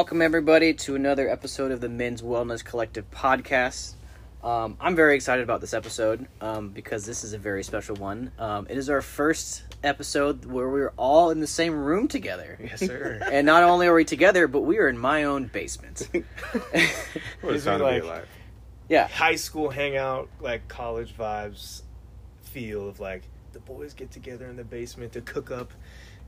welcome everybody to another episode of the Men's Wellness Collective podcast. Um, I'm very excited about this episode um, because this is a very special one. Um, it is our first episode where we're all in the same room together. Yes, sir. And not only are we together, but we are in my own basement. What a Is it time to be alive. yeah, High school hangout, like college vibes feel of like the boys get together in the basement to cook up,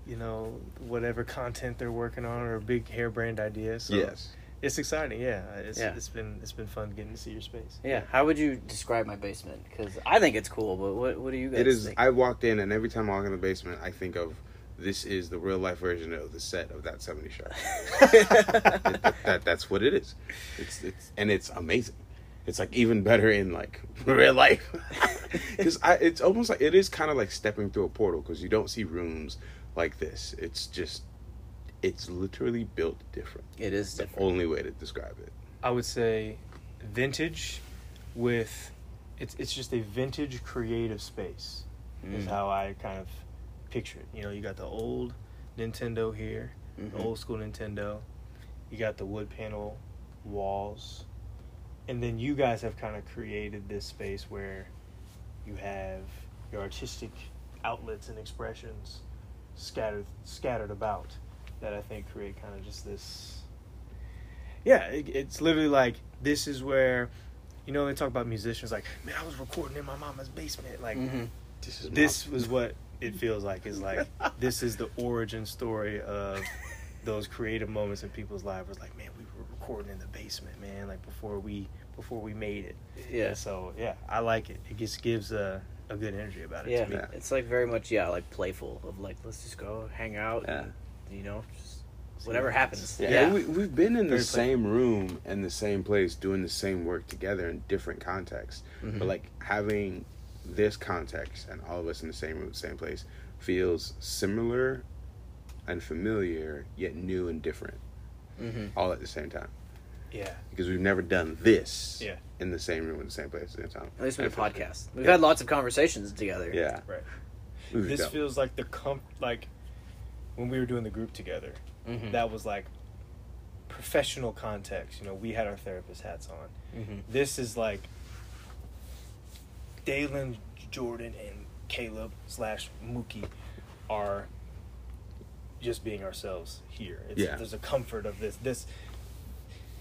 you know, whatever content they're working on or a big hairbrand idea. So Yes. it's exciting. Yeah, it's, Yeah. it's been it's been fun getting to see your space. yeah. How would you describe my basement? Because I think it's cool, but what what do you guys It is. think? I walked in, and every time I walk in the basement, I think of this is the real life version of the set of that 70 show. that, that, that's what it is. It's it's and it's amazing. It's like even better in like real life because I it's almost like it is kind of like stepping through a portal because you don't see rooms like this. It's just it's literally built different. it is The only way to describe it. I would say vintage with it's it's just a vintage creative space is Mm. how I kind of picture it. You know, you got the old Nintendo here, Mhm. the old school Nintendo. You got the wood panel walls. And then you guys have kind of created this space where you have your artistic outlets and expressions scattered scattered about that I think create kind of just this yeah, it, it's literally like this is where, you know, they talk about musicians like, man, I was recording in my mama's basement. Like Mhm. This is my- was what it feels like. Is like this is the origin story of those creative moments in people's lives. It's like, man, we were recording in the basement, man. Like before we before we made it. Yeah. And so yeah, I like it. It just gives a a good energy about it Yeah, to me. Yeah. it's like very much yeah, like playful of like let's just go hang out Yeah. and you know just whatever happens. Yeah, Yeah, and we, we've been in the Very same room and the same place doing the same work together in different contexts. Mhm. But like having this context and all of us in the same room, the same place, feels similar and familiar, yet new and different, hmm all at the same time. Yeah. Because we've never done this Yeah. in the same room in the same place at the same time. At least with the And it feels podcast, we've Yeah. had lots of conversations together. Yeah. Right. We've This done- feels like the comp like when we were doing the group together. Mhm. That was like professional context. You know, we had our therapist hats on. Mhm. This is like Daylen, Jordan, and Caleb slash Mookie are just being ourselves here. It's, Yeah. There's a comfort of this. This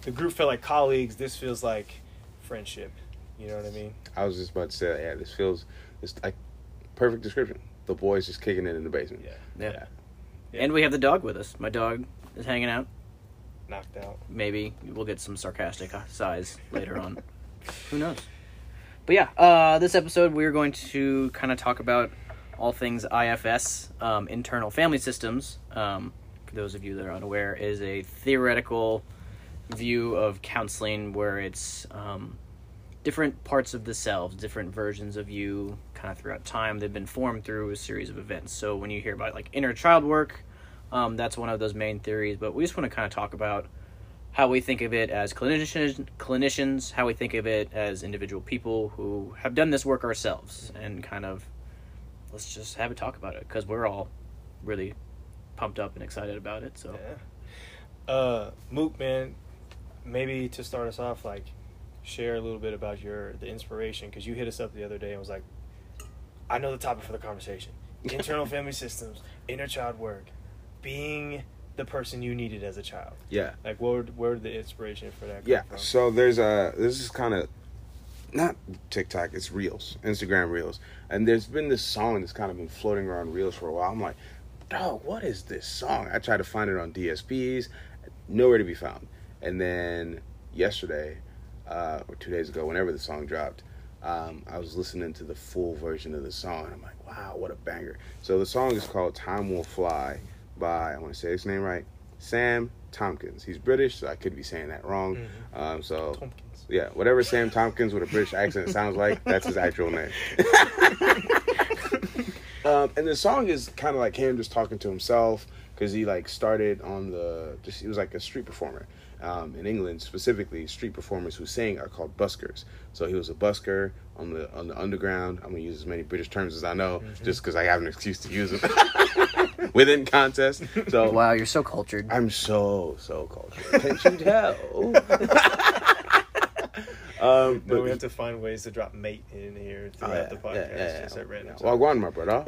the group felt like colleagues. This feels like friendship. You know what I mean? I was just about to say, yeah, this feels it's like perfect description. The boys just kicking it in the basement. Yeah. Yeah. Yeah. and we have the dog with us. My dog is hanging out. Knocked out. Maybe we'll get some sarcastic sighs later on. Who knows? But yeah, uh, this episode we're going to kind of talk about all things IFS, um, internal family systems. Um, for those of you that are unaware, is a theoretical view of counseling where it's um, different parts of the selves, different versions of you, kind of throughout time. They've been formed through a series of events. So when you hear about like inner child work, um, that's one of those main theories. But we just want to kind of talk about how we think of it as clinicians, clinicians, how we think of it as individual people who have done this work ourselves, and kind of let's just have a talk about it because we're all really pumped up and excited about it. So Yeah. Uh, Mook, man, maybe to start us off, like, share a little bit about your the inspiration because you hit us up the other day and was like, "I know the topic for the conversation: internal family systems, inner child work, being the person you needed as a child." Yeah. Like, where where did the inspiration for that Yeah. from? So there's a this is kind of not TikTok, it's Reels, Instagram Reels, and there's been this song that's kind of been floating around Reels for a while. I'm like, dog, what is this song? I tried to find it on DSPs, nowhere to be found. And then yesterday, uh, or two days ago, whenever the song dropped, um, I was listening to the full version of the song. I'm like, wow, what a banger! So the song is called "Time Will Fly" by I want to say his name right, Sam Tompkins. He's British, so I could be saying that wrong. Mhm. Um, so Tompkins. yeah, whatever Sam Tompkins with a British accent sounds like, that's his actual name. um, and the song is kind of like him just talking to himself because he like started on the just he was like a street performer. Um, in England, specifically, street performers who sing are called buskers. So he was a busker on the on the underground. I'm gonna use as many British terms as I know, just because I have an excuse to use them. within contests. So Wow, you're so cultured. I'm so so cultured. Can't you tell? um, No, but we have to find ways to drop mate in here Oh, throughout yeah, the podcast. yeah, yeah. Just at random Well, go on, my brother.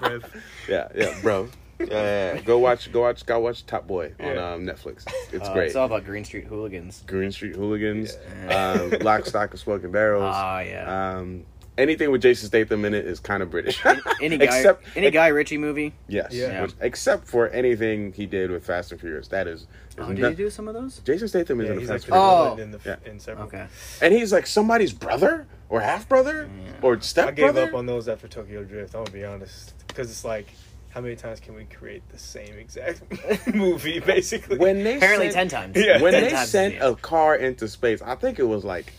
times. Yeah, yeah, bro. Yeah, yeah, yeah. go watch, go watch, go watch Top Boy on Yeah. um, Netflix. It's Uh, great. It's all about Green Street hooligans. Green Street Hooligans, Yeah. um, Lock, Stock, and Smoking Barrels. Ah, yeah. Um, anything with Jason Statham in it is kind of British. any guy, except any Guy Ritchie movie. yes, Yeah. which- except for anything he did with Fast and Furious. That is, Oh, did not- he do some of those? Jason Statham is Yeah, in a he's Fast like and the Furious, Oh. villain in the Yeah. in several. Okay. and he's like somebody's brother or half brother or step I gave brother. up on those after Tokyo Drift. I'm gonna be honest, because it's like, how many times can we create the same exact movie, basically? when they Apparently sent, ten times. Yeah. when Ten they times, sent a car into space, I think it was like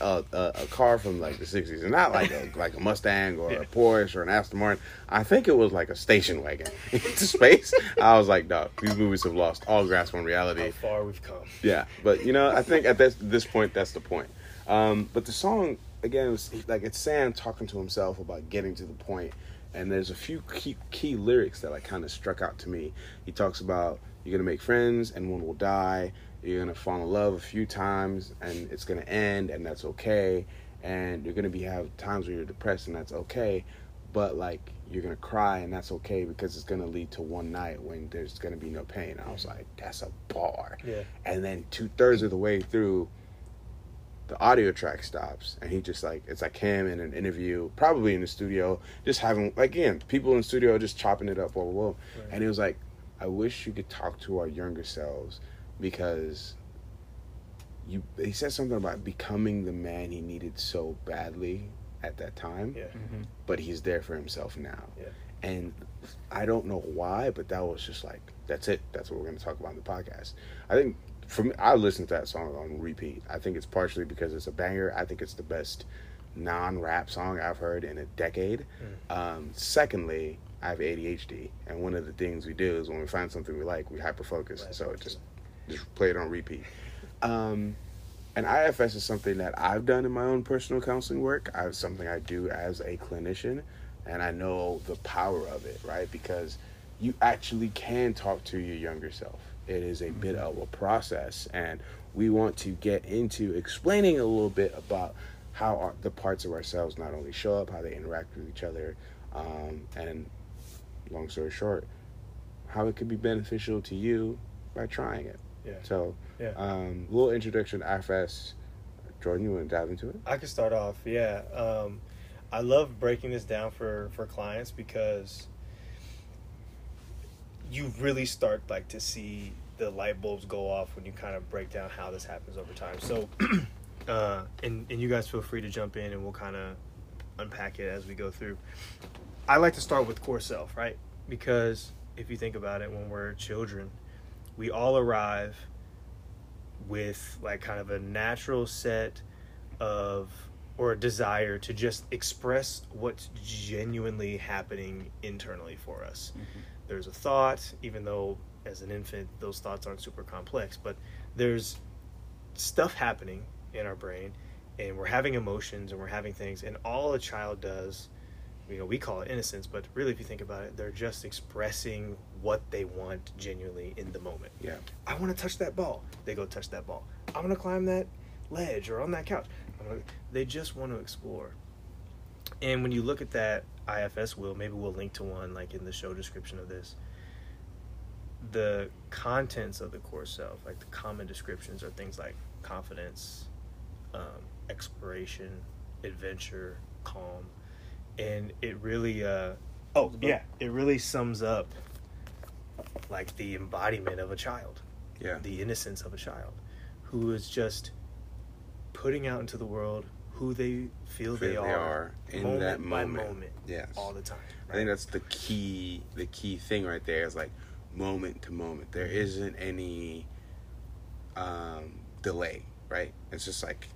a, a, a car from like the '60s, and not like a like a Mustang or Yeah. a Porsche or an Aston Martin. I think it was like a station wagon into space. I was like, no, these movies have lost all grasp on reality. how far we've come. Yeah, but you know, I think at this this point, that's the point. Um, but the song again, was, like it's Sam talking to himself about getting to the point, and there's a few key key lyrics that like kind of struck out to me. He talks about you're gonna make friends and one will die. You're gonna fall in love a few times and it's gonna end, and that's okay. And you're gonna be have times where you're depressed, and that's okay. But like you're gonna cry, and that's okay because it's gonna lead to one night when there's gonna be no pain. I was like, that's a bar Yeah. and then two thirds of the way through the audio track stops and he just like it's like him in an interview probably in the studio just having like again people in the studio just chopping it up blah blah blah Right. and he was like i wish you could talk to our younger selves because you he said something about becoming the man he needed so badly at that time Yeah. Mhm. but he's there for himself now. Yeah. And I don't know why, but that was just like that's it. That's what we're going to talk about in the podcast. I think for me, I listened to that song on repeat. I think it's partially because it's a banger. I think it's the best non-rap song I've heard in a decade. Um, secondly, I have ADHD, and one of the things we do is when we find something we like, we hyper focus. Right. So it just just play it on repeat. Um, and IFS is something that I've done in my own personal counseling work. I something I do as a clinician, and I know the power of it, right? Because you actually can talk to your younger self. It is a bit of a process, and we want to get into explaining a little bit about how our, the parts of ourselves not only show up, how they interact with each other, um, and long story short, how it could be beneficial to you by trying it. Yeah. So, Yeah. um, little introduction to IFS. Jordan, you want to dive into it? I could start off. Yeah. Um, I love breaking this down for for clients because you really start like to see the light bulbs go off when you kind of break down how this happens over time. So, uh, and and you guys feel free to jump in and we'll kind of unpack it as we go through. I like to start with core self, right? Because if you think about it, when we're children, we all arrive with like kind of a natural set of or a desire to just express what's genuinely happening internally for us. There's a thought, even though as an infant those thoughts aren't super complex, but there's stuff happening in our brain and we're having emotions and we're having things and all a child does you know we call it innocence but really if you think about it they're just expressing what they want genuinely in the moment Yeah. I want to touch that ball. They go touch that ball. I want to climb that ledge or on that couch. I wanna- They just want to explore. And when you look at that IFS will maybe we'll link to one like in the show description of this. The contents of the core self, like the common descriptions, are things like confidence, um, exploration, adventure, calm, and it really, uh, oh yeah, it really sums up like the embodiment of a child Yeah. the innocence of a child who is just putting out into the world who they feel, they, Feel are, in moment that by moment. moment Yes. all the time I think that's the key. The key thing right there is like moment to moment. There isn't any um, delay, right? It's just like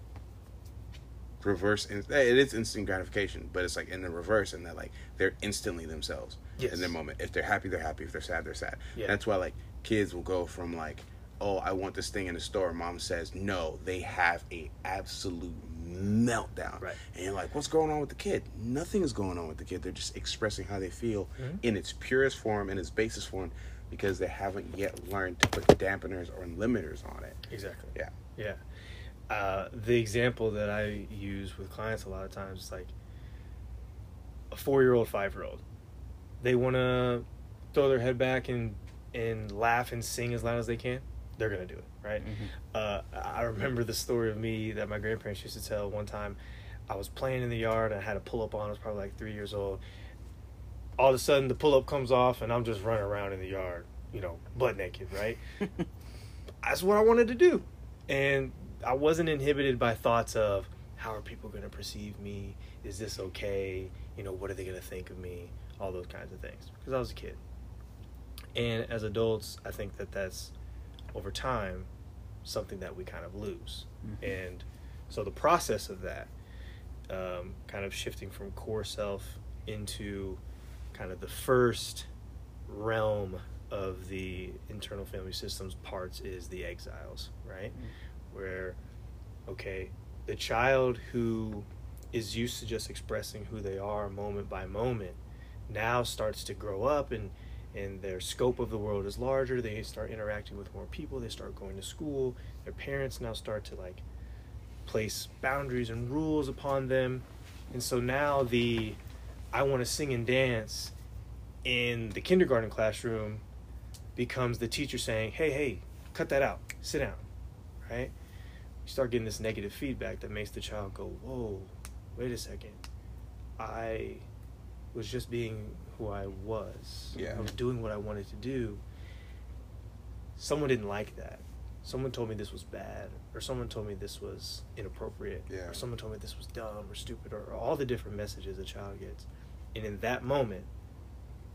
reverse. In, it is instant gratification, but it's like in the reverse, and that like they're instantly themselves Yes. in their moment. If they're happy, they're happy. If they're sad, they're sad. Yeah. That's why like kids will go from like, oh, I want this thing in the store. Mom says no. They have a absolute meltdown. Right. And you're like, what's going on with the kid? Nothing is going on with the kid. They're just expressing how they feel Mhm. in its purest form, in its basis form, because they haven't yet learned to put dampeners or limiters on it. Exactly. Yeah. Yeah. Uh, the example that I use with clients a lot of times is like a four year old, five year old. They want to throw their head back and, and laugh and sing as loud as they can. They're going to do it, right? Uh, I remember the story of me that my grandparents used to tell one time. I was playing in the yard and I had a pull up on. I was probably like three years old. All of a sudden, the pull up comes off and I'm just running around in the yard, you know, butt naked, right? that's what I wanted to do. And I wasn't inhibited by thoughts of how are people going to perceive me? Is this okay? You know, what are they going to think of me? All those kinds of things. Because I was a kid. And as adults, I think that that's over time something that we kind of lose. Mhm. And so the process of that, um, kind of shifting from core self into kind of the first realm of the internal family systems parts is the exiles, right? Mm-hmm. Where, okay, the child who is used to just expressing who they are moment by moment now starts to grow up and and their scope of the world is larger. They start interacting with more people. They start going to school. Their parents now start to like place boundaries and rules upon them. And so now the i want to sing and dance in the kindergarten classroom becomes the teacher saying hey hey cut that out. Sit down right? You start getting this negative feedback that makes the child go whoa wait a second. I was just being who i was. Yeah. i was doing what i wanted to do. Someone didn't like that. Someone told me this was bad or someone told me this was inappropriate Yeah. or someone told me this was dumb or stupid or all the different messages a child gets and in that moment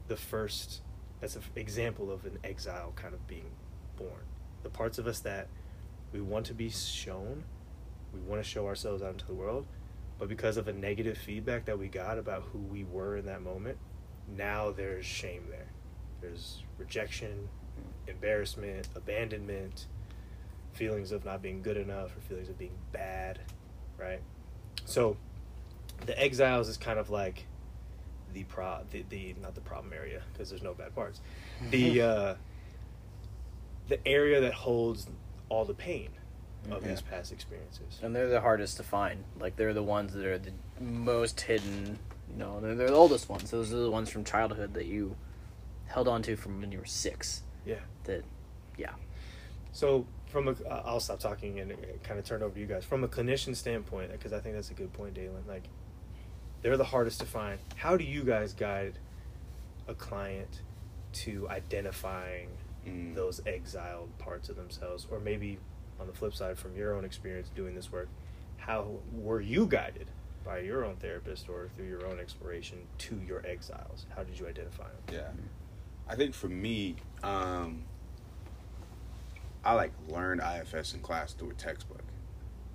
the first that's an example of an exile kind of being born. The parts of us that we want to be shown we want to show ourselves out into the world but because of a negative feedback that we got about who we were in that moment now there's shame there. There's rejection embarrassment abandonment feelings of not being good enough or feelings of being bad right? So the exiles is kind of like the pro the, the not the problem area because there's no bad parts the uh the area that holds all the pain of Yeah. these past experiences And they're the hardest to find. Like they're the ones that are the most hidden. You know, they're, they're the oldest ones. Those are the ones from childhood that you held on to from when you were six. yeah That, yeah. So from a, uh, I'll stop talking and kind of turn it over to you guys. From a clinician standpoint, because I think that's a good point, Daylen. Like, they're the hardest to find. How do you guys guide a client to identifying Mm. those exiled parts of themselves, or maybe on the flip side, from your own experience doing this work, how were you guided by your own therapist or through your own exploration to your exiles? How did you identify them? Yeah. I think for me, um, I like learned IFS in class through a textbook,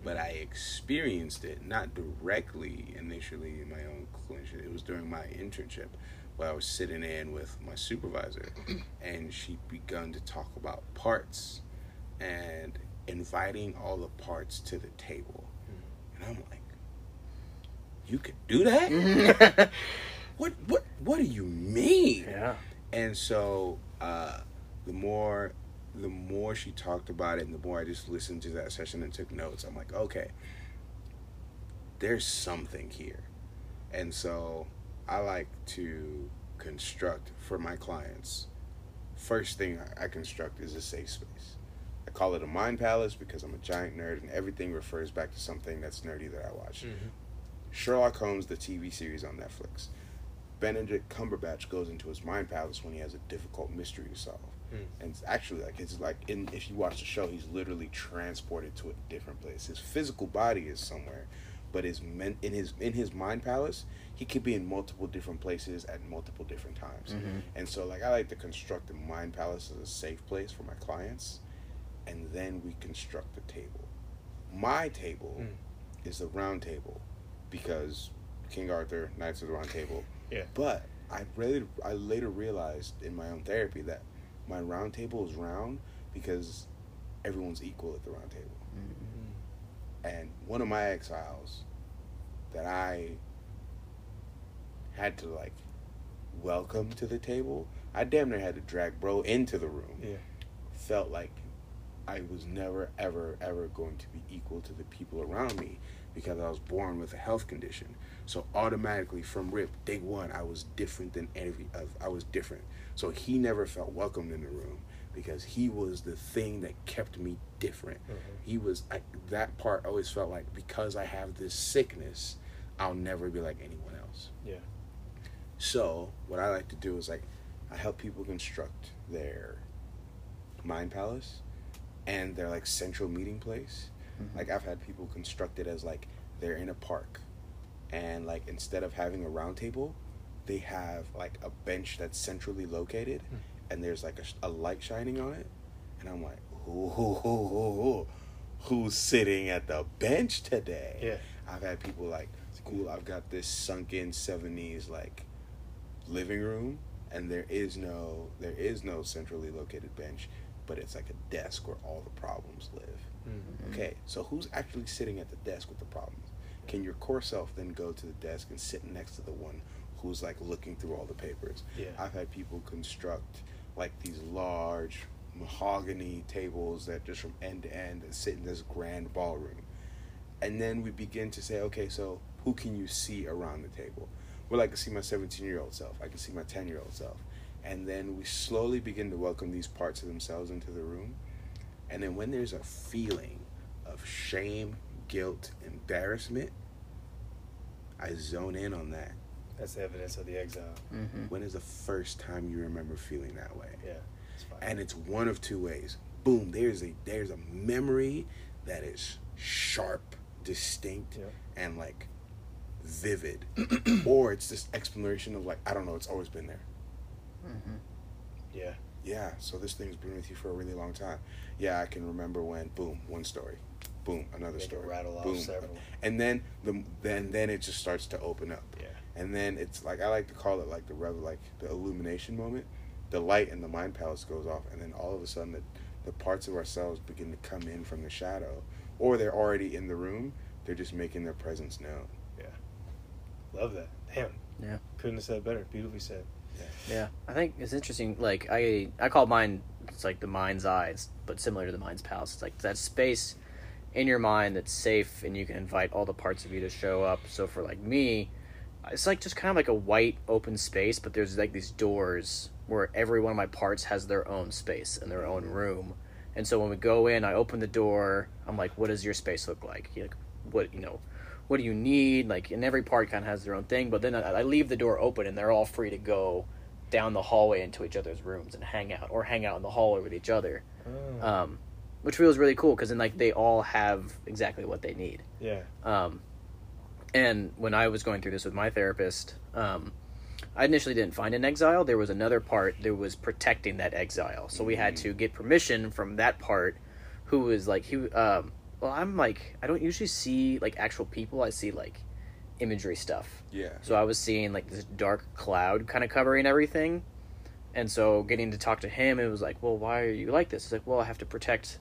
but I experienced it not directly initially in my own clinician. It was during my internship where I was sitting in with my supervisor, and she begun to talk about parts and inviting all the parts to the table, and I'm like, "You could do that? what? What? What do you mean?" yeah. And so uh, the more the more she talked about it and the more I just listened to that session and took notes, I'm like, okay, there's something here. And so I like to construct for my clients. First thing I construct is a safe space. I call it a mind palace because I'm a giant nerd and everything refers back to something that's nerdy that I watch. Mm-hmm. Sherlock Holmes, the TV series on Netflix. Benedict Cumberbatch goes into his mind palace when he has a difficult mystery to solve. Mm. And it's actually like it's like in if you watch the show, he's literally transported to a different place. His physical body is somewhere, but his men in his in his mind palace, he could be in multiple different places at multiple different times. Mhm. And so like I like to construct the mind palace as a safe place for my clients, and then we construct the table. My table Mm. is the round table because King Arthur, Knights of the Round Table. Yeah. But I really, I later realized in my own therapy that my round table is round because everyone's equal at the round table. Mm-hmm. And one of my exiles that I had to like welcome to the table, I damn near had to drag bro into the room. Yeah. Felt like I was never, ever, ever going to be equal to the people around me because I was born with a health condition. So automatically from rip, day one, I was different than every. I was different. So he never felt welcomed in the room because he was the thing that kept me different. Mhm. He was I, that part. Always felt like because I have this sickness, I'll never be like anyone else. Yeah. So what I like to do is like I help people construct their mind palace and their like central meeting place. Mhm. Like I've had people construct it as like they're in a park and like instead of having a round table, they have like a bench that's centrally located Hmm. and there's like a, a light shining on it and I'm like, "Ooh, hoo, hoo, hoo, hoo. who's sitting at the bench today?" Yeah. I've had people like, cool, I've got this sunken 70s like living room and there is no there is no centrally located bench, but it's like a desk where all the problems live. Mm. Okay, so who's actually sitting at the desk with the problems? Can your core self then go to the desk and sit next to the one who's like looking through all the papers? Yeah. I've had people construct like these large mahogany tables that just from end to end that sit in this grand ballroom. And then we begin to say, okay, so who can you see around the table? Well, I can see my 17 year old self, I can see my 10 year old self. And then we slowly begin to welcome these parts of themselves into the room. And then when there's a feeling of shame, guilt, embarrassment, I zone in on that. That's evidence of the exile. Mhm. When is the first time you remember feeling that way? Yeah. It's and it's one of two ways. Boom, there's a there's a memory that is sharp, distinct, Yeah. and like vivid, or it's this exploration of like I don't know, it's always been there. Mhm. yeah. Yeah, so this thing's been with you for a really long time. Yeah, I can remember when boom, one story, boom, another story, rattle off boom, several. and then the then then it just starts to open up. Yeah. And then it's like I like to call it like the rev like the illumination moment. The light in the mind palace goes off, and then all of a sudden the the parts of ourselves begin to come in from the shadow, or they're already in the room. They're just making their presence known. Yeah, love that. Damn. Yeah. Couldn't have said better. Beautifully said. Yeah. Yeah, I think it's interesting. Like I, I call mine. It's like the mind's eyes, but similar to the mind's palace. It's like that space in your mind that's safe, and you can invite all the parts of you to show up. So for like me, it's like just kind of like a white open space, but there's like these doors where every one of my parts has their own space and their own room. And so when we go in, I open the door. I'm like, "What does your space look like? Like, what you know, what do you need?" Like, and every part kind of has their own thing. But then I, I leave the door open, and they're all free to go down the hallway into each other's rooms and hang out, or hang out in the hallway with each other, Oh. um, which feels really cool because then like they all have exactly what they need. yeah. Um, and when I was going through this with my therapist, um, I initially didn't find an exile. There was another part that was protecting that exile. So we had to get permission from that part, who was like he. Um, well, I'm like I don't usually see like actual people. I see like imagery stuff. Yeah. So I was seeing like this dark cloud kind of covering everything. And so getting to talk to him, it was like, well, why are you like this? It's like, well, I have to protect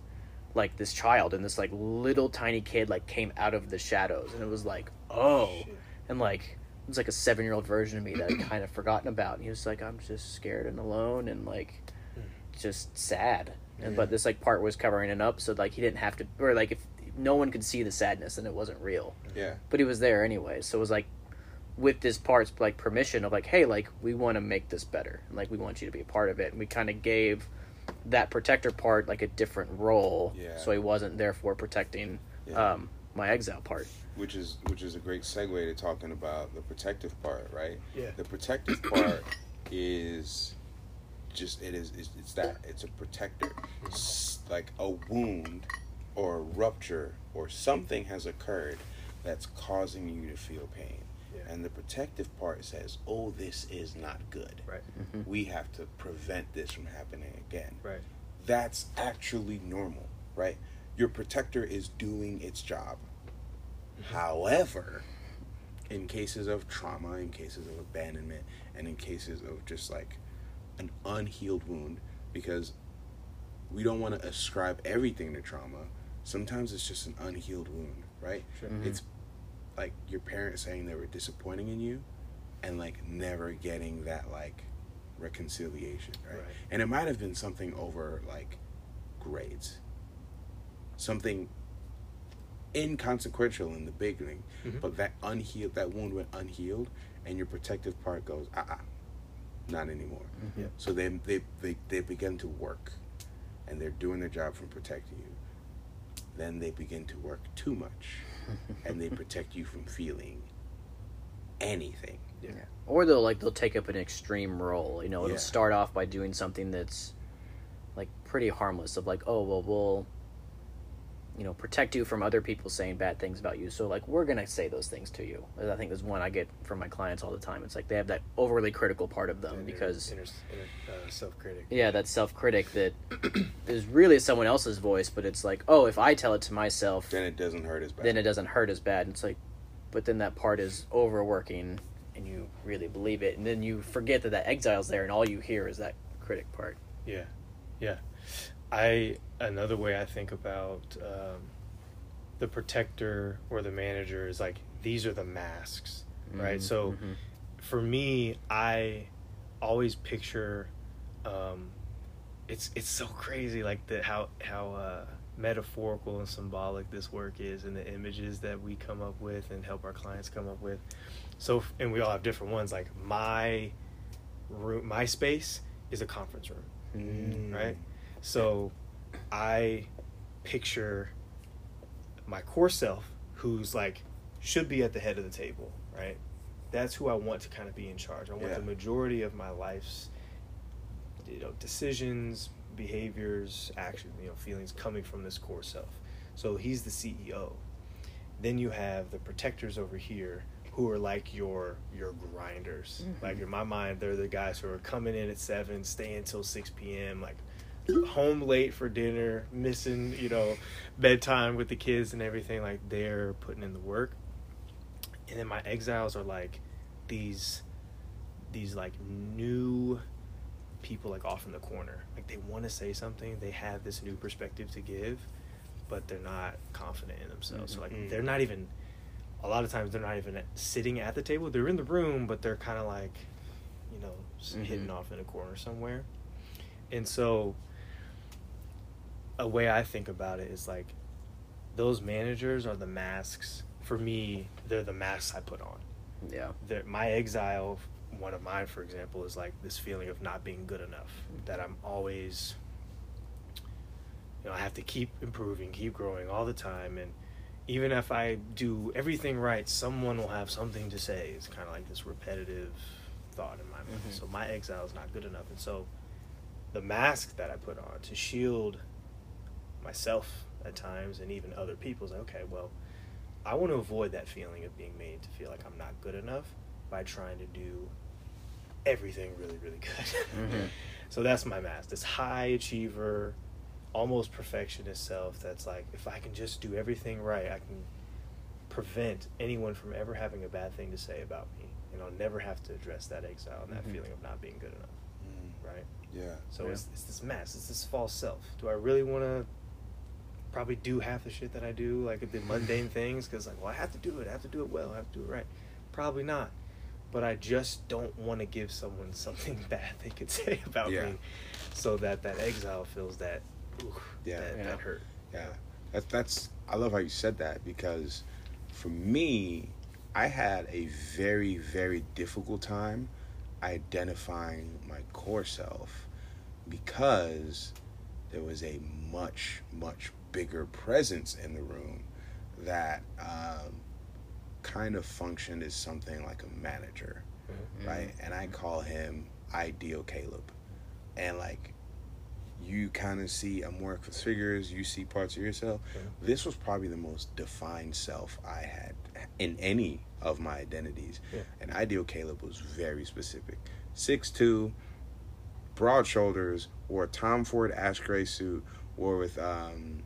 like this child and this like little tiny kid like came out of the shadows and it was like, oh, Shit. and like it was like a seven year old version of me that I'd kind of forgotten about. And he was like, I'm just scared and alone and like hmm. just sad. And but this like part was covering it up, so like he didn't have to, or like if no one could see the sadness, then it wasn't real Yeah. but he was there anyway. So it was like with this part's like permission of like, hey, like we want to make this better, and like we want you to be a part of it, and we kind of gave that protector part like a different role, Yeah. so he wasn't therefore protecting Yeah. um, my exile part. which is which is a great segue to talking about the protective part, right? Yeah. The protective part is just it is it's, it's that it's a protector. S- like a wound or a rupture or something has occurred that's causing you to feel pain. Yeah. And the protective part says, "Oh, this is not good. Right. Mhm. We have to prevent this from happening again." Right. That's actually normal, right? Your protector is doing its job. However, in cases of trauma, in cases of abandonment, and in cases of just like an unhealed wound, because we don't want to ascribe everything to trauma. Sometimes it's just an unhealed wound. right? Sure. Mhm. It's like your parents saying they were disappointing in you, and like never getting that like reconciliation, right? Right. And it might have been something over like grades, something inconsequential in the beginning, Mhm. but that unhealed, that wound went unhealed, and your protective part goes, ah, uh not anymore. Yeah. So then they, they they begin to work, and they're doing their job from protecting you. Then they begin to work too much, and they protect you from feeling anything. Yeah. Yeah. Or they'll like they'll take up an extreme role. You know, it'll Yeah. start off by doing something that's like pretty harmless of like, oh well we'll you know, protect you from other people saying bad things about you. So like we're gonna say those things to you. I think is one I get from my clients all the time. It's like they have that overly critical part of them And their because inner, inner uh, self critic. yeah, that self critic that is really someone else's voice, but it's like, oh, if I tell it to myself, Then it doesn't hurt as bad. then it doesn't hurt as bad. It's like, but then that part is overworking, and you really believe it, and then you forget that that exile's there, and all you hear is that critic part. Yeah, yeah. I another way I think about um, the protector or the manager is like these are the masks, right? Mhm, So mhm. for me, I always picture um, it's it's so crazy like the how how uh, metaphorical and symbolic this work is and the images that we come up with and help our clients come up with. So and we all have different ones. Like my room, my space is a conference room Mm. right? So I picture my core self who's like should be at the head of the table, right? That's who I want to kind of be in charge. I want Yeah. the majority of my life's you know decisions, behaviors, actions, you know, feelings coming from this core self. So he's the CEO. Then you have the protectors over here who are like your your grinders. Mhm. Like in my mind, they're the guys who are coming in at seven, staying until six p.m. Like home late for dinner, missing you know bedtime with the kids and everything. Like they're putting in the work. And then my exiles are like these these like new people like off in the corner. Like they want to say something, they have this new perspective to give, but they're not confident in themselves. So like Mhm. they're not even a lot of times they're not even sitting at the table. They're in the room, but they're kind of like, you know, s Mhm. hidden off in a corner somewhere. And so a way I think about it is like those managers are the masks. For me, they're the masks I put on Yeah. that my exile one of mine for example is like this feeling of not being good enough that i'm always you know i have to keep improving keep growing all the time and even if i do everything right someone will have something to say it's kind of like this repetitive thought in my mind Mhm. so my exile is not good enough and so the mask that i put on to shield myself at times and even other people is like okay well I want to avoid that feeling of being made to feel like I'm not good enough by trying to do everything really, really good. Mhm. so that's my mask. This high achiever, almost perfectionist self that's like, if I can just do everything right, I can prevent anyone from ever having a bad thing to say about me. And I'll never have to address that exile and that Mhm. feeling of not being good enough. Mm. Right? Yeah. So Yeah. it's, it's this mask, it's this false self. Do I really want to probably do half the shit that I do, like the mundane things? Because, like, well, I have to do it, I have to do it well, I have to do it right. Probably not. But I just don't want to give someone something bad they could say about Yeah. me so that that exile feels that, ooh, Yeah. that, Yeah. that hurt. Yeah, that's that's. I love how you said that because, for me, I had a very very difficult time identifying my core self because there was a much much bigger presence in the room that um, kind of functioned as something like a manager Mhm. right? And I call him Ideal Caleb. And like, you kind of see I'm working with figures, you see parts of yourself. Mhm. This was probably the most defined self I had in any of my identities. Yeah. And Ideal Caleb was very specific. 6'2, broad shoulders, wore a Tom Ford ash gray suit, wore with um,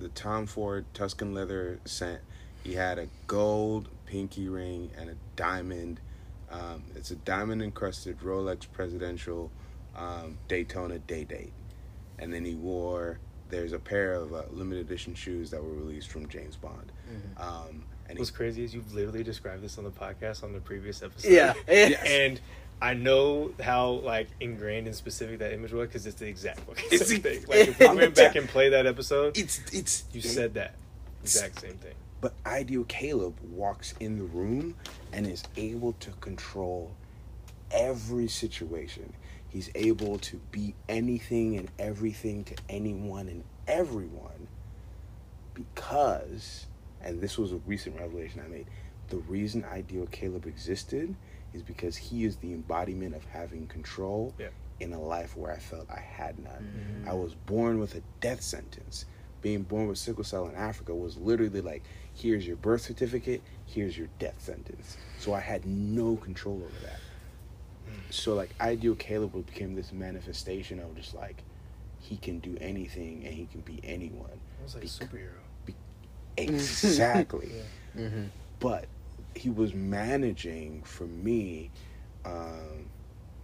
the Tom Ford Tuscan leather scent. He had a gold pinky ring and a diamond. Um, it's a diamond encrusted Rolex Presidential um, Daytona day date. And then he wore there's a pair of uh, limited edition shoes that were released from James Bond. Mm-hmm. Um, and What's he, crazy is you've literally described this on the podcast on the previous episode. Yeah. and I know how like ingrained and specific that image was because it's the exact fucking It's same thing. Like if we went back and play that episode, it's it's you said that exact same thing. But Ideal Caleb walks in the room and is able to control every situation. He's able to be anything and everything to anyone and everyone because, and this was a recent revelation I made, the reason Ideal Caleb existed is because he is the embodiment of having control Yeah. in a life where I felt I had none. Mhm. I was born with a death sentence. Being born with sickle cell in Africa was literally like, here's your birth certificate, here's your death sentence. So I had no control over that. So like Ideal Caleb became this manifestation of just like he can do anything and he can be anyone. It was like Bec- superhero. Exactly. Yeah. Mm-hmm. but he was managing for me um,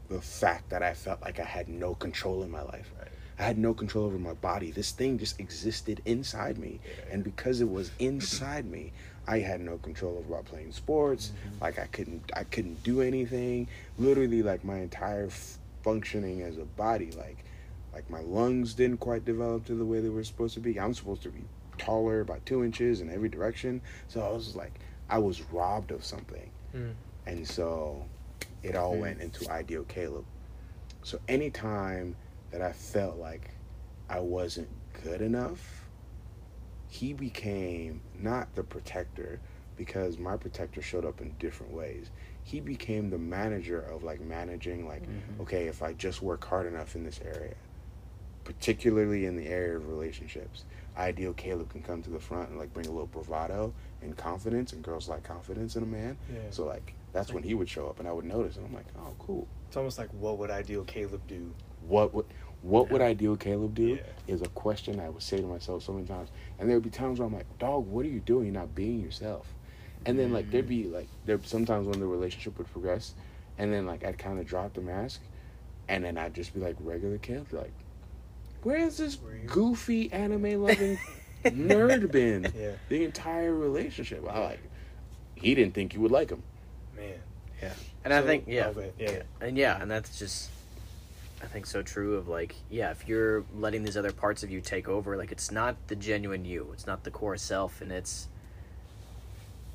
the fact that I felt like I had no control in my life. Right. I had no control over my body. This thing just existed inside me. Yeah. And because it was inside me, I had no control over playing sports. Mm-hmm. Like I couldn't I couldn't do anything. Literally like my entire f- functioning as a body like like my lungs didn't quite develop to the way they were supposed to be. I'm supposed to be taller by 2 inches in every direction. So I was like I was robbed of something. Mm. And so it all Mm. went into Ideal Caleb. So anytime that I felt like I wasn't good enough, he became not the protector because my protector showed up in different ways. He became the manager of like managing like Mhm. okay, if I just work hard enough in this area, particularly in the area of relationships, ideal Caleb can come to the front and like bring a little bravado and confidence and girls like confidence in a man. Yeah. So like that's when he would show up and I would notice and I'm like, "Oh, cool." It's almost like what would ideal Caleb do? What would what would Yeah. ideal Caleb do Yeah. is a question I would say to myself so many times. And there would be times where I'm like, "Dog, what are you doing? You're not being yourself." And then like there'd be like there sometimes when the relationship would progress and then like I'd kind of drop the mask and then I'd just be like regular Caleb like where's this goofy anime loving nerd been Yeah. the entire relationship? I like he didn't think you would like him. Man. Yeah. And I think yeah. Yeah. and yeah, and that's just I think so true of like yeah, if you're letting these other parts of you take over, like it's not the genuine you, it's not the core self, and it's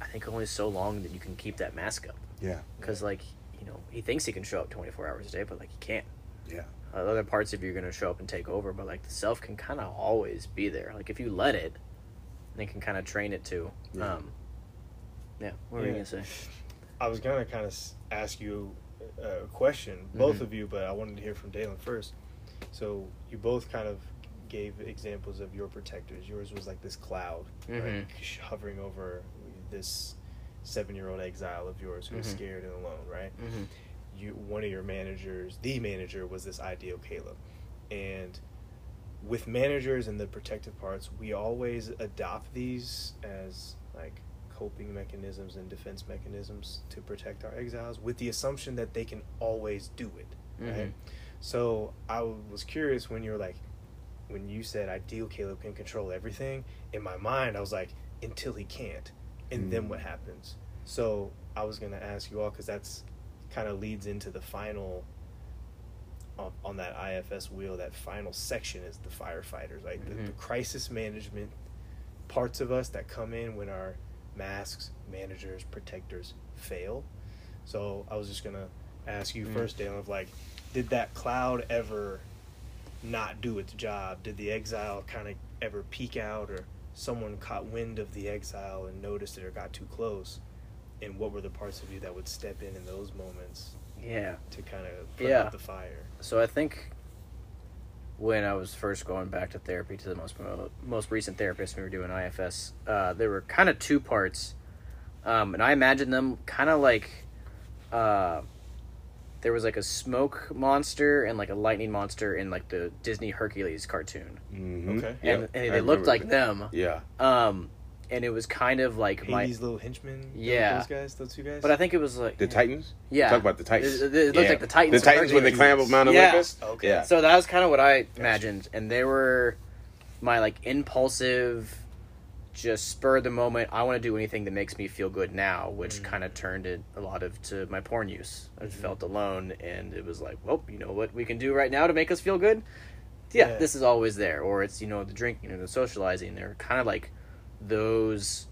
I think only so long that you can keep that mask up Yeah. because like you know he thinks he can show up 24 hours a day, but like he can't. Yeah. Uh, other parts of you are gonna show up and take over, but like the self can kind of always be there. Like if you let it, then can kind of train it to. Yeah. Um, yeah. What were you gonna say? I was gonna kind of ask you a question, both Mhm. of you, but I wanted to hear from Daylen first. So you both kind of gave examples of your protectors. Yours was like this cloud, right, Mhm. sh- hovering over this seven-year-old exile of yours who was Mhm. scared and alone, right? Mm-hmm. You, one of your managers, the manager, was this ideal Caleb, and with managers and the protective parts, we always adopt these as like coping mechanisms and defense mechanisms to protect our exiles with the assumption that they can always do it right Mhm. so i was curious when you were like when you said ideal caleb can control everything in my mind i was like until he can't and then Mm. what happens so i was going to ask you all because that's kind of leads into the final on, on that ifs wheel that final section is the firefighters like the, the Mhm. crisis management parts of us that come in when our masks, managers, protectors fail. So I was just gonna ask you Mm. first, Daylen, of like, did that cloud ever not do its job? Did the exile kind of ever peek out, or someone caught wind of the exile and noticed it or got too close? And what were the parts of you that would step in in those moments Yeah. to kind of put Yeah. out the fire? So I think when I was first going back to therapy to the most most recent therapist we were doing IFS, uh, there were kind of two parts, um, and I imagined them kind of like uh, there was like a smoke monster and like a lightning monster in like the Disney Hercules cartoon, Mm-hmm. Okay. and, and they looked like them. Yeah. Um, and it was kind of like my, Hades' little henchmen, Yeah. those guys, those two guys. but I think it was like The Titans? Yeah, Talk about the Titans. It, it looked Yeah. like the Titans. The from Titans when they Hercules. climb up Mount Yeah. Olympus? Okay. Yeah. So that was kind of what I imagined, and they were my like impulsive just spur of the moment i want to do anything that makes me feel good now which Mm. kind of turned it a lot of to my porn use i Mhm. felt alone and it was like well you know what we can do right now to make us feel good yeah, Yeah. this is always there or it's you know the drinking or the socializing they're kind of like those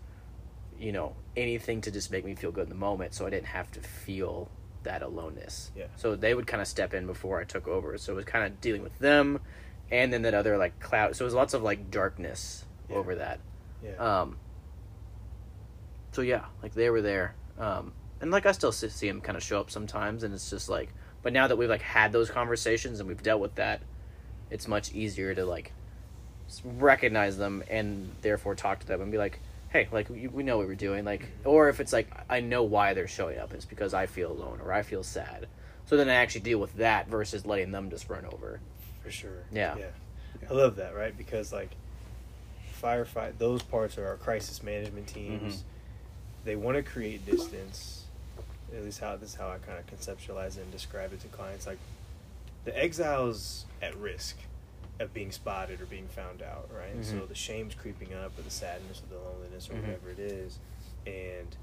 you know anything to just make me feel good in the moment so i didn't have to feel that aloneness Yeah. so they would kind of step in before i took over so it was kind of dealing with them and then that other like cloud so it was lots of like darkness Yeah. over that Yeah. um so yeah like they were there um and like i still see them kind of show up sometimes and it's just like but now that we've like had those conversations and we've dealt with that it's much easier to like recognize them and therefore talk to them and be like hey like we, we know what we're doing like or if it's like i know why they're showing up it's because i feel alone or i feel sad so then i actually deal with that versus letting them just run over for sure. Yeah. yeah. I love that, right? Because like firefight, those parts are our crisis management teams. Mhm. They want to create distance. At least how this is how I kind of conceptualize it and describe it to clients. Like the exile's at risk of being spotted or being found out, right? And So the shame's creeping up, or the sadness, or the loneliness, or Mhm. whatever it is, and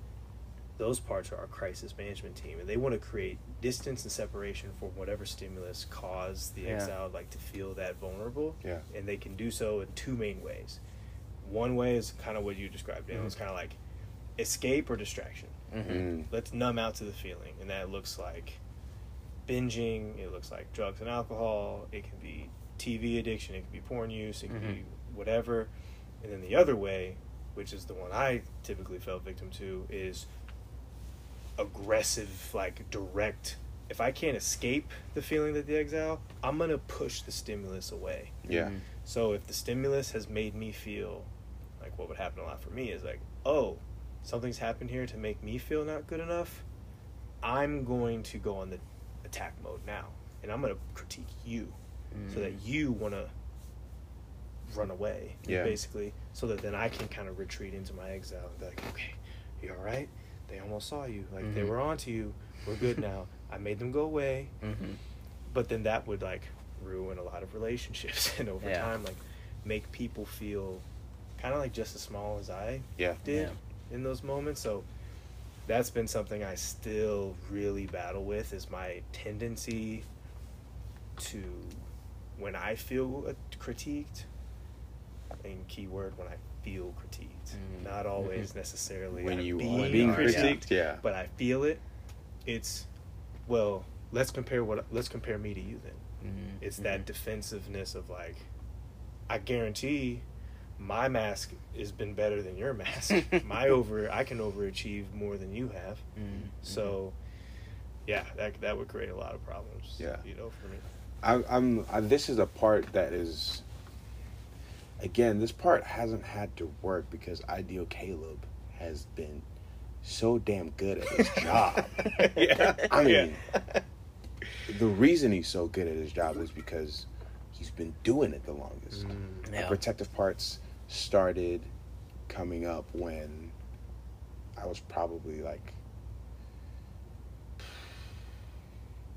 those parts are our crisis management team, and they want to create distance and separation for whatever stimulus caused the Yeah. exile like to feel that vulnerable, Yeah. and they can do so in two main ways. One way is kind of what you described, Dan. Mhm. It's kind of like escape or distraction. mm-hmm. Mm. Let's numb out to the feeling, and that looks like binging. It looks like drugs and alcohol. It can be TV addiction. It could be porn use. It can be whatever. And then the other way, which is the one I typically fell victim to, is aggressive, like direct. If I can't escape the feeling that the exile, I'm gonna push the stimulus away. Yeah. Mhm. So if the stimulus has made me feel like what would happen a lot for me is like, oh, something's happened here to make me feel not good enough. I'm going to go on the attack mode now, and I'm going to critique you so that you want to run away, Yeah. basically, so that then I can kind of retreat into my exile and be like, okay, you all right? They almost saw you, like they Mhm. were onto you. We're good now. I made them go away Mm-hmm. but then that would like ruin a lot of relationships and over Yeah. time like make people feel kind of like just as small as i Yeah. did in those moments so that's been something i still really battle with is my tendency to when i feel critiqued and keyword when i feel critiqued Mhm. not always necessarily When you being, are being critiqued yeah. but I feel it. It's well, let's compare what let's compare me to you then. Mm-hmm. It's that defensiveness of like, I guarantee my mask has been better than your mask. my over, I can overachieve more than you have. Mm-hmm. So, yeah, that that would create a lot of problems. Yeah. you know, for me. I, I'm. I, this is a part that is. Again, this part hasn't had to work because Ideal Caleb has been so damn good at his job. yeah, I mean, yeah. the reason he's so good at his job is because he's been doing it the longest. Mm, Yeah. Protective parts started coming up when I was probably like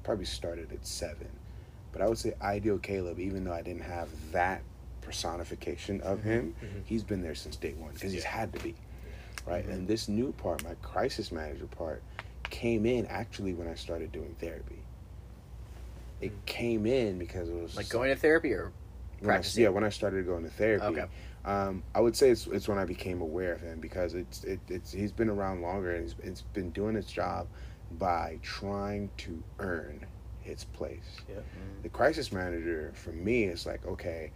probably started at seven. But I would say ideal Caleb, even though I didn't have that personification of him, mhm. he's been there since day one because he's Yeah. had to be. Right? Mhm. And this new part, my crisis manager part, came in actually when I started doing therapy. It Mm. came in because it was like going to therapy or when I, practicing? yeah, when I started going to therapy. Okay. Um, I would say it's it's when I became aware of him because it's it, it's he's been around longer and he's, it's been doing its job by trying to earn its place. Yeah. Mm-hmm. The crisis manager for me is like okay,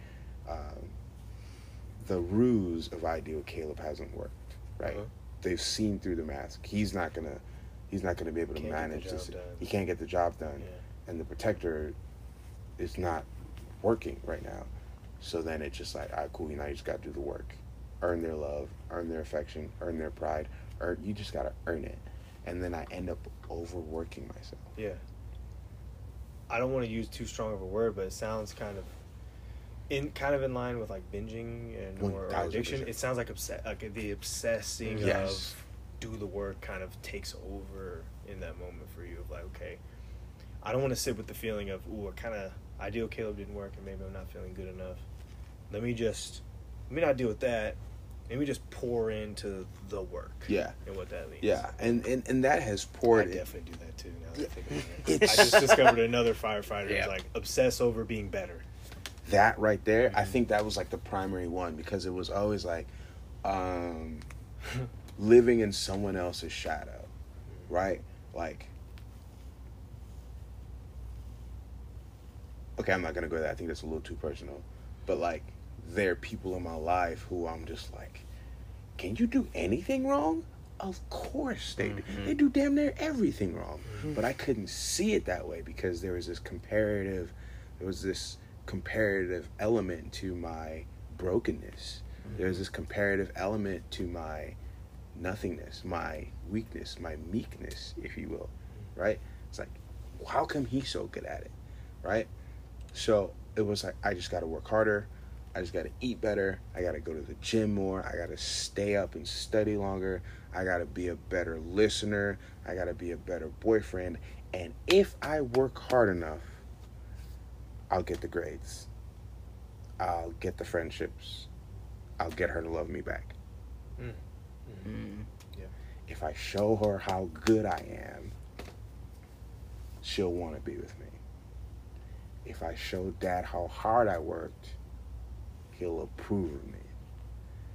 um, the ruse of ideal Caleb hasn't worked. Right? Uh-huh. They've seen through the mask. He's not gonna he's not gonna be able to Can't get the manage this. done. He can't get the job done Yeah. and the protector is not working right now. So then it's just like, all right, cool. You know, you just got to do the work, earn their love, earn their affection, earn their pride, or you just got to earn it. And then I end up overworking myself. Yeah. I don't want to use too strong of a word, but it sounds kind of in kind of in line with like binging and or, or 1000%. addiction. It sounds like obse- like the obsessing Yes. of do the work kind of takes over in that moment for you of like okay, I don't want to sit with the feeling of ooh, I kind of ideal Caleb didn't work and maybe I'm not feeling good enough. let me just let me not deal with that. Let me just pour into the work. Yeah. and what that means. Yeah, and and, and that has I poured. in- definitely do that too. Now that I think about it. I just discovered another firefighter Yeah. who's like obsess over being better. that right there, I Mhm. think that was like the primary one because it was always like um, living in someone else's shadow, right? Like, okay, I'm not gonna go there. I think that's a little too personal, but like, there are people in my life who I'm just like, can you do anything wrong? Of course they do. Mhm. They do damn near everything wrong. But I couldn't see it that way because there was this comparative, there was this comparative element to my brokenness. There was this comparative element to my nothingness, my weakness, my meekness, if you will, right? It's like, how come he's so good at it, right? So it was like, I just got to work harder. I just got to eat better. I got to go to the gym more. I got to stay up and study longer. I got to be a better listener. I got to be a better boyfriend. And if I work hard enough, I'll get the grades. I'll get the friendships. I'll get her to love me back. Mm. If I show her how good I am, she'll want to be with me. If I show dad how hard I worked, he'll approve of me.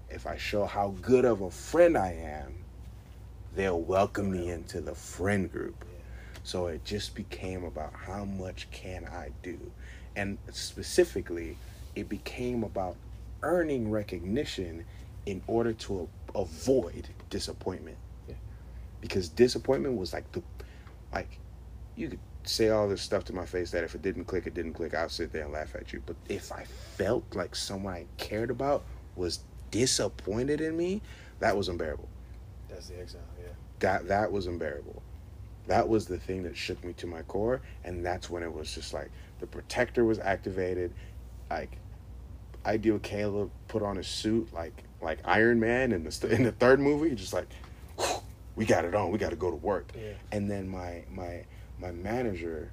If I show how good of a friend I am, they'll welcome me into the friend group. So it just became about how much can I do? And specifically, it became about earning recognition in order to a- avoid disappointment. Yeah. Because disappointment was like the like you could say all this stuff to my face that if it didn't click, it didn't click. I'll sit there and laugh at you. But if I felt like someone I cared about was disappointed in me, that was unbearable That's the exile. Yeah. that that was unbearable. That was the thing that shook me to my core, and that's when it was just like the protector was activated. Like, Ideal Caleb put on a suit like like Iron Man in the in the third movie, just like we got it on, we got to go to work. Yeah. And then my my my manager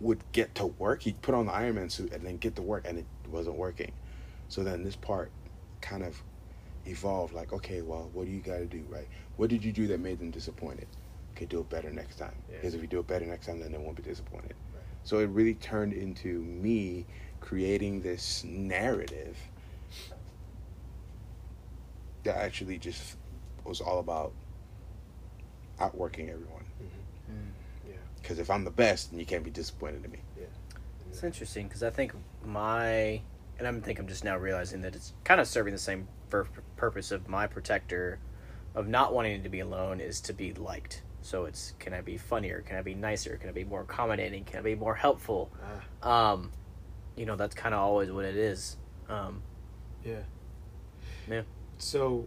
would get to work. He'd put on the Iron Man suit and then get to work, and it wasn't working. So then this part kind of evolved. Like, okay, well, what do you got to do, right? What did you do that made them disappointed? Okay, do it better next time. Yeah. Because if you do it better next time, then they won't be disappointed. Right. So it really turned into me creating this narrative that actually just was all about outworking everyone. Yeah. Because if I'm the best, then you can't be disappointed in me. Yeah. It's interesting because I think my, and I think I'm just now realizing that it's kind of serving the same pur- purpose of my protector, of not wanting to be alone is to be liked. So it's can I be funnier? Can I be nicer? Can I be more accommodating? Can I be more helpful? Ah. Um, you know that's kind of always what it is. Um, Yeah. Yeah. So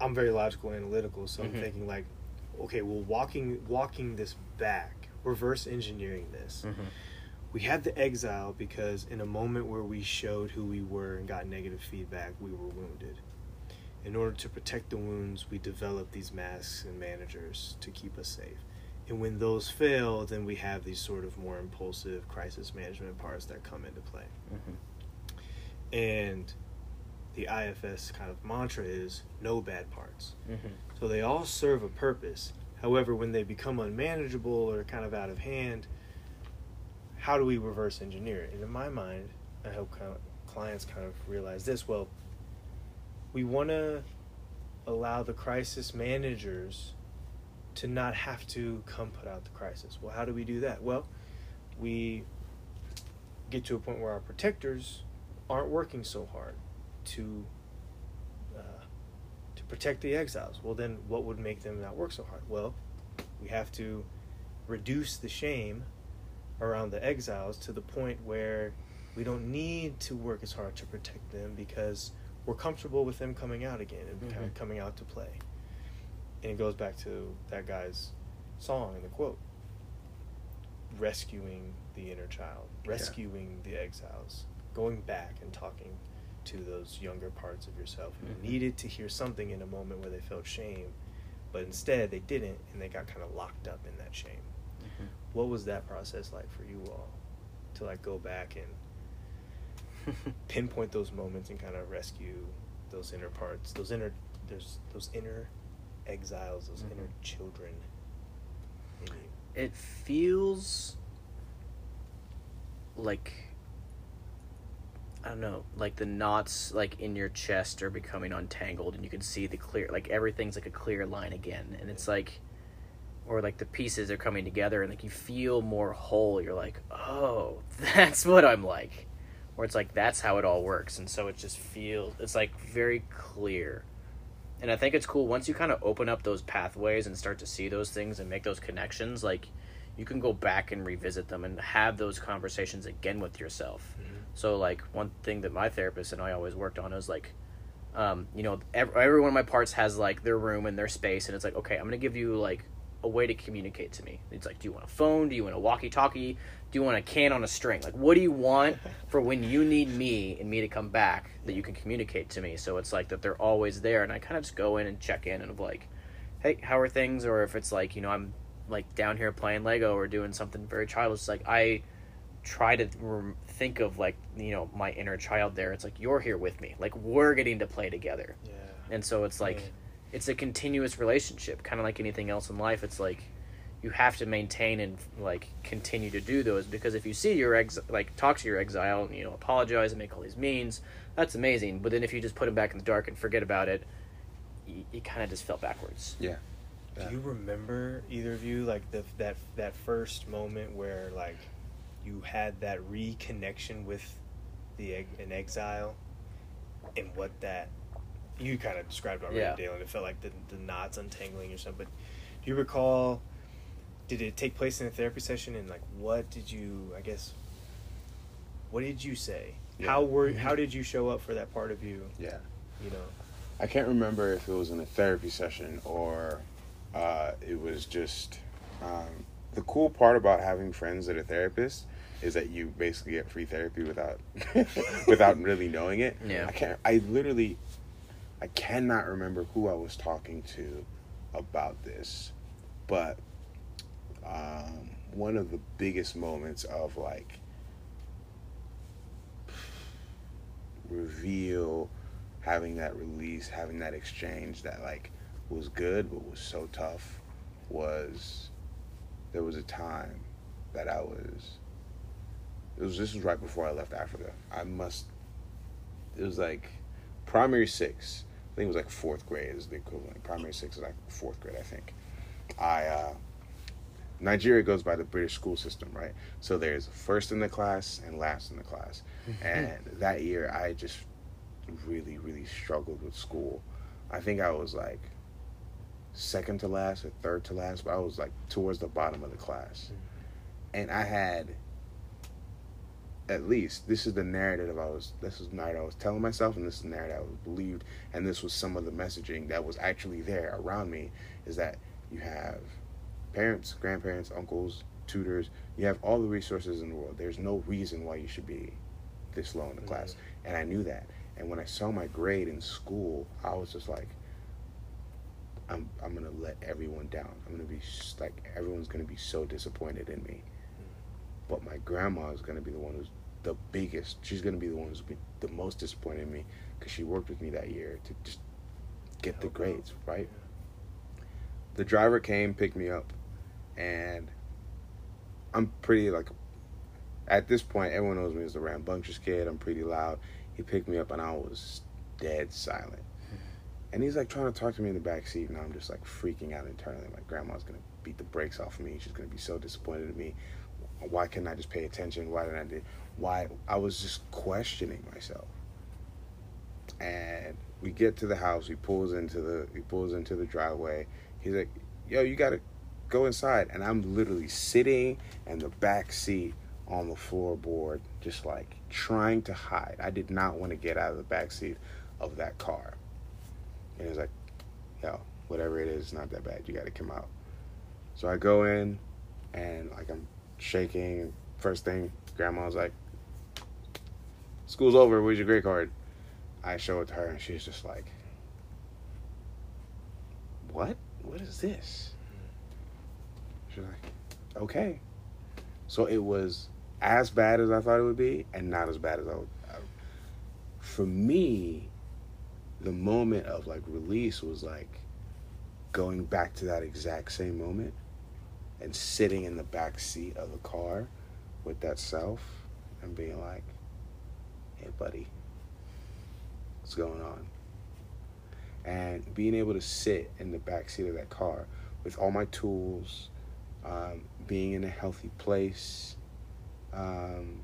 I'm very logical, and analytical. So Mhm. I'm thinking like, okay, well, walking walking this back, reverse engineering this. mhm. We had the exile because in a moment where we showed who we were and got negative feedback, we were wounded. In order to protect the wounds, we developed these masks and managers to keep us safe. And when those fail, then we have these sort of more impulsive crisis management parts that come into play. Mhm. And the IFS kind of mantra is no bad parts. Mhm. So they all serve a purpose. However, when they become unmanageable or kind of out of hand, how do we reverse engineer it? And in my mind, I hope kind of clients kind of realize this. Well, we want to allow the crisis managers to not have to come put out the crisis. Well, how do we do that? Well, we get to a point where our protectors aren't working so hard to uh, to protect the exiles. Well, then what would make them not work so hard? Well, we have to reduce the shame around the exiles to the point where we don't need to work as hard to protect them because we're comfortable with them coming out again and kind of coming out to play. And it goes back to that guy's song and the quote rescuing the inner child, Yeah. rescuing the exiles, going back and talking to those younger parts of yourself who Mhm. needed to hear something in a moment where they felt shame, but instead they didn't and they got kind of locked up in that shame. Mhm. What was that process like for you all to like go back and pinpoint those moments and kind of rescue those inner parts, those inner there's those inner exiles, those Mhm. inner children it feels like I don't know, like the knots like in your chest are becoming untangled and you can see the clear like everything's like a clear line again and it's like or like the pieces are coming together and like you feel more whole. You're like, "Oh, that's what I'm like." Or it's like that's how it all works and so it just feels it's like very clear. And I think it's cool once you kind of open up those pathways and start to see those things and make those connections like you can go back and revisit them and have those conversations again with yourself. So like one thing that my therapist and I always worked on is like, um, you know, every, every one of my parts has like their room and their space, and it's like, okay, I'm gonna give you like a way to communicate to me. It's like, do you want a phone? Do you want a walkie-talkie? Do you want a can on a string? Like, what do you want for when you need me and me to come back that you can communicate to me? So it's like that they're always there, and I kind of just go in and check in and of like, hey, how are things? Or if it's like, you know, I'm like down here playing Lego or doing something very childish, like I try to think of like you know my inner child there it's like you're here with me like we're getting to play together Yeah. and so it's like Man. it's a continuous relationship kind of like anything else in life it's like you have to maintain and like continue to do those because if you see your ex like talk to your exile and you know apologize and make all these means that's amazing but then if you just put them back in the dark and forget about it you, you kind of just fell backwards Yeah. Do you remember either of you like the that that first moment where like you had that reconnection with the egg, an exile and what that you kind of described already, Yeah. Dale, and it felt like the the knots untangling or something. But do you recall? Did it take place in a therapy session? And like, what did you? I guess. What did you say? Yeah. How were? How did you show up for that part of you? Yeah. You know. I can't remember if it was in a therapy session or uh, it was just. Um, the cool part about having friends that are therapists is that you basically get free therapy without without really knowing it. Yeah. I can't. I literally, I cannot remember who I was talking to about this, but um, one of the biggest moments of like reveal having that release having that exchange that like was good but was so tough was there was a time that I was it was this was right before I left Africa. I must it was like primary six. I think it was like fourth grade is the equivalent. Primary six is like fourth grade, I think. I uh Nigeria goes by the British school system, right? So there's first in the class and last in the class. and that year I just really, really struggled with school. I think I was like second to last or third to last, but I was like towards the bottom of the class. And I had at least this is the narrative I was this is the narrative I was telling myself and this is the narrative I was believed and this was some of the messaging that was actually there around me is that you have parents, grandparents, uncles, tutors, you have all the resources in the world. There's no reason why you should be this low in the class. Mm-hmm. And I knew that. And when I saw my grade in school, I was just like I'm I'm gonna let everyone down. I'm gonna be s- like everyone's gonna be so disappointed in me. Mm-hmm. But my grandma is gonna be the one who's the biggest. She's gonna be the one who's be the most disappointed in me because she worked with me that year to just get the Help out. grades right. The driver came, picked me up, and I'm pretty like. At this point, everyone knows me as the rambunctious kid. I'm pretty loud. He picked me up, and I was dead silent. Hmm. And he's like trying to talk to me in the back seat, and I'm just like freaking out internally. My grandma's gonna beat the brakes off of me. She's gonna be so disappointed in me. Why couldn't I just pay attention? Why didn't I do? Why I was just questioning myself. And we get to the house. He pulls into the he pulls into the driveway. He's like, "Yo, you gotta go inside." And I'm literally sitting in the back seat on the floorboard, just like trying to hide. I did not want to get out of the back seat of that car. And he's like, yo, whatever it is, it's not that bad. You got to come out. So I go in and like I'm shaking. First thing, grandma's like, school's over. Where's your grade card? I show it to her and she's just like, what? What is this? She's like, okay. So it was as bad as I thought it would be, and not as bad as I would. I, for me, the moment of like release was like going back to that exact same moment and sitting in the back seat of the car with that self and being like, "Hey, buddy, what's going on?" And being able to sit in the back seat of that car with all my tools, um, being in a healthy place. Um,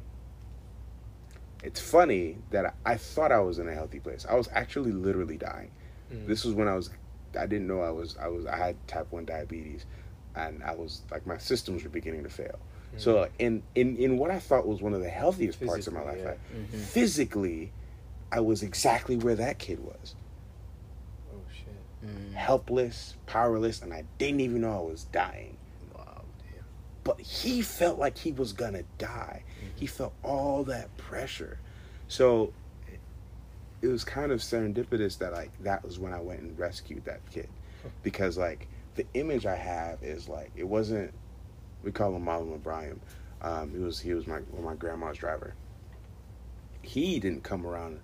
it's funny that I, I thought I was in a healthy place. I was actually literally dying. Mm. This was when I was I didn't know I was I was I had type 1 diabetes and I was like my systems were beginning to fail. Mm. So in in in what I thought was one of the healthiest parts of my life, Physically, I- Mhm. physically I was exactly where that kid was. oh shit. Mm. Helpless, powerless, and I didn't even know I was dying. Wow. Damn. But he felt like he was gonna die. He felt all that pressure. So it was kind of serendipitous that like that was when I went and rescued that kid. Because like the image I have is like it wasn't we call him Marlon O'Brien. Um, he was he was my my grandma's driver. He didn't come around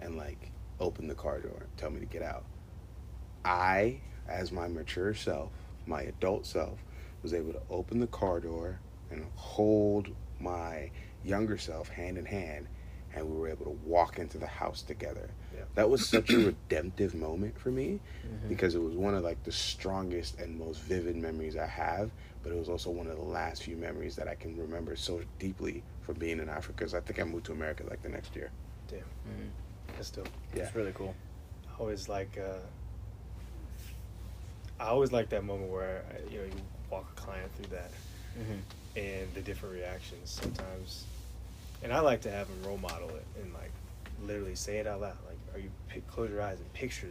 and like open the car door and tell me to get out. I, as my mature self, my adult self, was able to open the car door and hold my younger self hand in hand and we were able to walk into the house together. That was such a redemptive moment for me Mhm. because it was one of like the strongest and most vivid memories I have, but it was also one of the last few memories that I can remember so deeply from being in Africa. Cause I think I moved to America like the next year. Damn. Mhm. That's dope. Yeah. It's really cool. I always like uh I always like that moment where uh, you know you walk a client through that Mhm. and the different reactions sometimes and I like to have them role model it and like literally say it out loud are you close your eyes and picture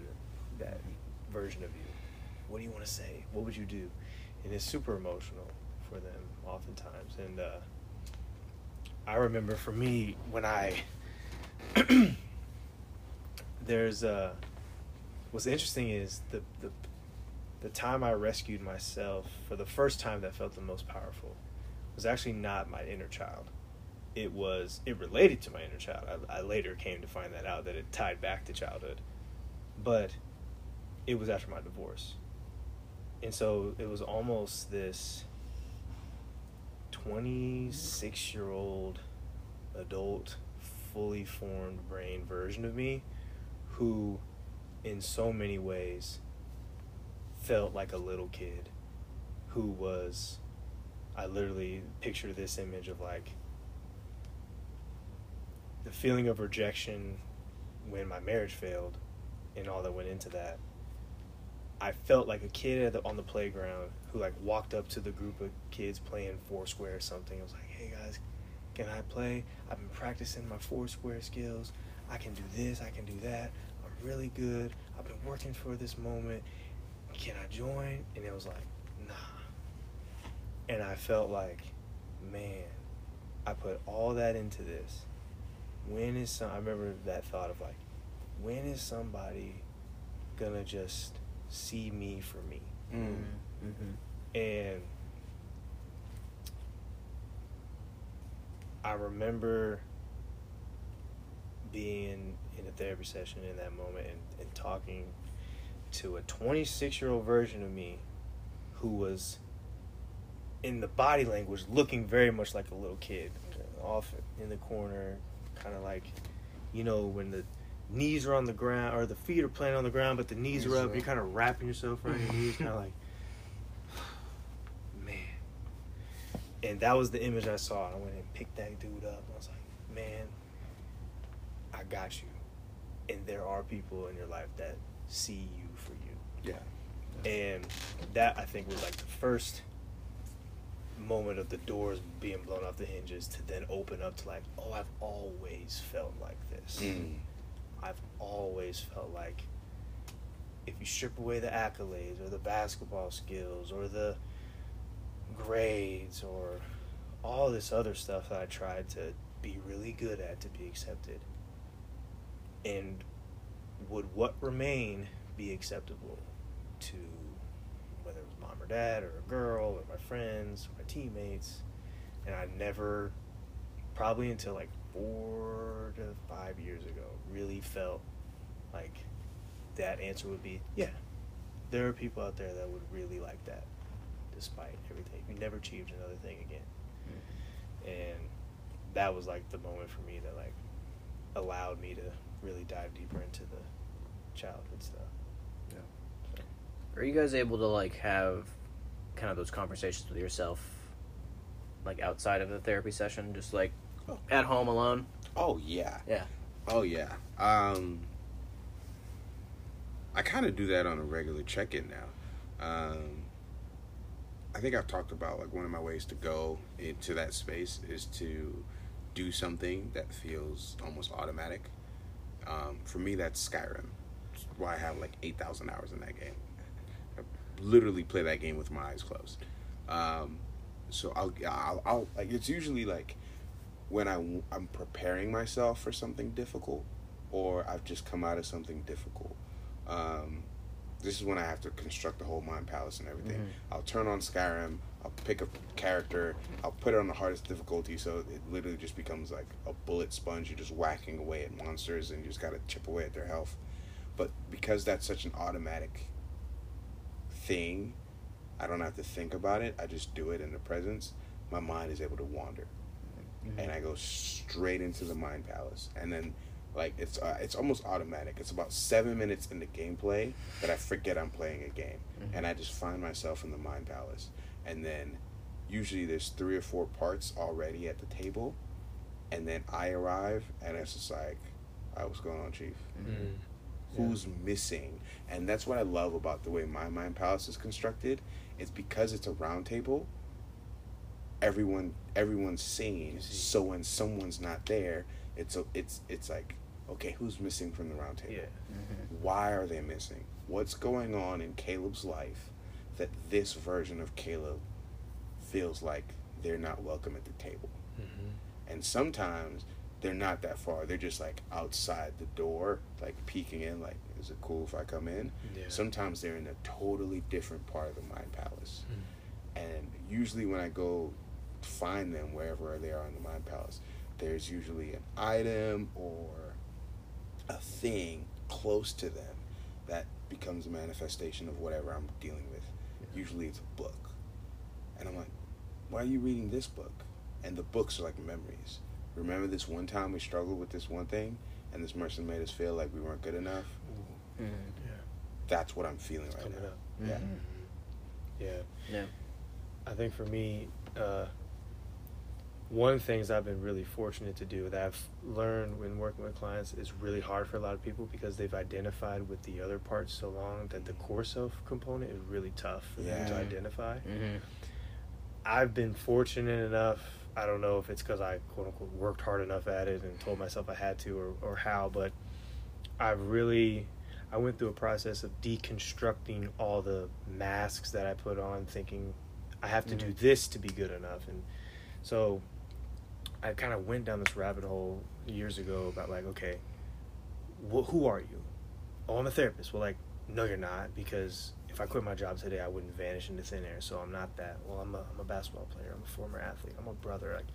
that version of you? What do you want to say? What would you do? And it's super emotional for them oftentimes. And uh I remember for me when I there's uh what's interesting is the the the time I rescued myself for the first time that felt the most powerful was actually not my inner child. It was it related to my inner child. I, I later came to find that out that it tied back to childhood, but it was after my divorce, and so it was almost this twenty six year old adult, fully formed brain version of me, who, in so many ways, felt like a little kid who was I literally picture this image of like the feeling of rejection when my marriage failed and all that went into that. I felt like a kid the, on the playground who like walked up to the group of kids playing Foursquare or something. I was like, "Hey guys, can I play? I've been practicing my Foursquare skills. I can do this. I can do that. I'm really good. I've been working for this moment. Can I join?" And it was like, "Nah." And I felt like, man, I put all that into this. When is some? I remember that thought of like, when is somebody gonna just see me for me? Mhm. And I remember being in a therapy session in that moment and, and talking to a 26 year old version of me who was in the body language looking very much like a little kid off in the corner kind of like you know when the knees are on the ground or the feet are planted on the ground but the knees are up you're kind of wrapping yourself around your knees kind of like man. And that was the image i saw i went and picked that dude up i was like man i got you. And there are people in your life that see you for you. Yeah. and that I think was like the first moment of the doors being blown off the hinges to then open up to like, oh, I've always felt like this. Mm. I've always felt like if you strip away the accolades or the basketball skills or the grades or all this other stuff that I tried to be really good at to be accepted, and would what remain be acceptable to whether it was mom or dad or a girl or my friends, or my teammates, and I never probably until like four to five years ago, really felt like that answer would be yeah. There are people out there that would really like that, despite everything. We never achieved another thing again, mm-hmm. and that was like the moment for me that like allowed me to really dive deeper into the childhood stuff. Are you guys able to like have kind of those conversations with yourself, like outside of the therapy session, just like Oh. at home alone? Oh yeah. Yeah. Oh yeah. Um I kind of do that on a regular check-in now. Um I think I've talked about like one of my ways to go into that space is to do something that feels almost automatic. Um, for me, that's Skyrim. Why I have like eight thousand hours in that game. Literally play that game with my eyes closed. Um, so I'll, I'll, I'll like it's usually like when I I'm preparing myself for something difficult, or I've just come out of something difficult. Um, this is when I have to construct the whole mind palace and everything. Mhm. I'll turn on Skyrim. I'll pick a character. I'll put it on the hardest difficulty, so it literally just becomes like a bullet sponge. You're just whacking away at monsters, and you just gotta chip away at their health. But because that's such an automatic thing, I don't have to think about it. I just do it in the presence. My mind is able to wander and I go straight into the mind palace, and then like it's uh, it's almost automatic. It's about seven minutes into gameplay that I forget I'm playing a game, Mhm. and I just find myself in the mind palace, and then usually there's three or four parts already at the table, and then I arrive, and it's just like, "All right, what's going on, Chief? Mhm. Who's missing?" And that's what I love about the way my mind palace is constructed. It's because it's a round table everyone everyone's singing so when someone's not there it's a, it's it's like okay who's missing from the round table Yeah. Mhm. why are they missing what's going on in caleb's life that this version of caleb feels like they're not welcome at the table Mm-hmm. and sometimes they're not that far they're just like outside the door like peeking in like is it cool if i come in Yeah. sometimes they're in a totally different part of the mind palace Mm. and usually when I go find them wherever they are in the mind palace, there's usually an item or a thing close to them that becomes a manifestation of whatever I'm dealing with. Usually it's a book. And I'm like, why are you reading this book? And the books are like memories. Remember this one time we struggled with this one thing and this person made us feel like we weren't good enough? Ooh, Mhm. yeah. That's what I'm feeling It's right coming now. up. Yeah. Mhm. Yeah. Yeah. I think for me, uh, one of the things I've been really fortunate to do that I've learned when working with clients is really hard for a lot of people because they've identified with the other parts so long that the core self component is really tough for them to Yeah. identify. Mhm. I've been fortunate enough. I don't know if it's because I quote unquote worked hard enough at it and told myself I had to or, or how, but I've really I went through a process of deconstructing all the masks that I put on, thinking I have to do Mhm. this to be good enough, and so I kind of went down this rabbit hole years ago about like, okay, wh- who are you? Oh, I'm a therapist. Well, like, no, you're not because if I quit my job today, I wouldn't vanish into thin air. So I'm not that. Well, I'm a, I'm a basketball player. I'm a former athlete. I'm a brother. Like,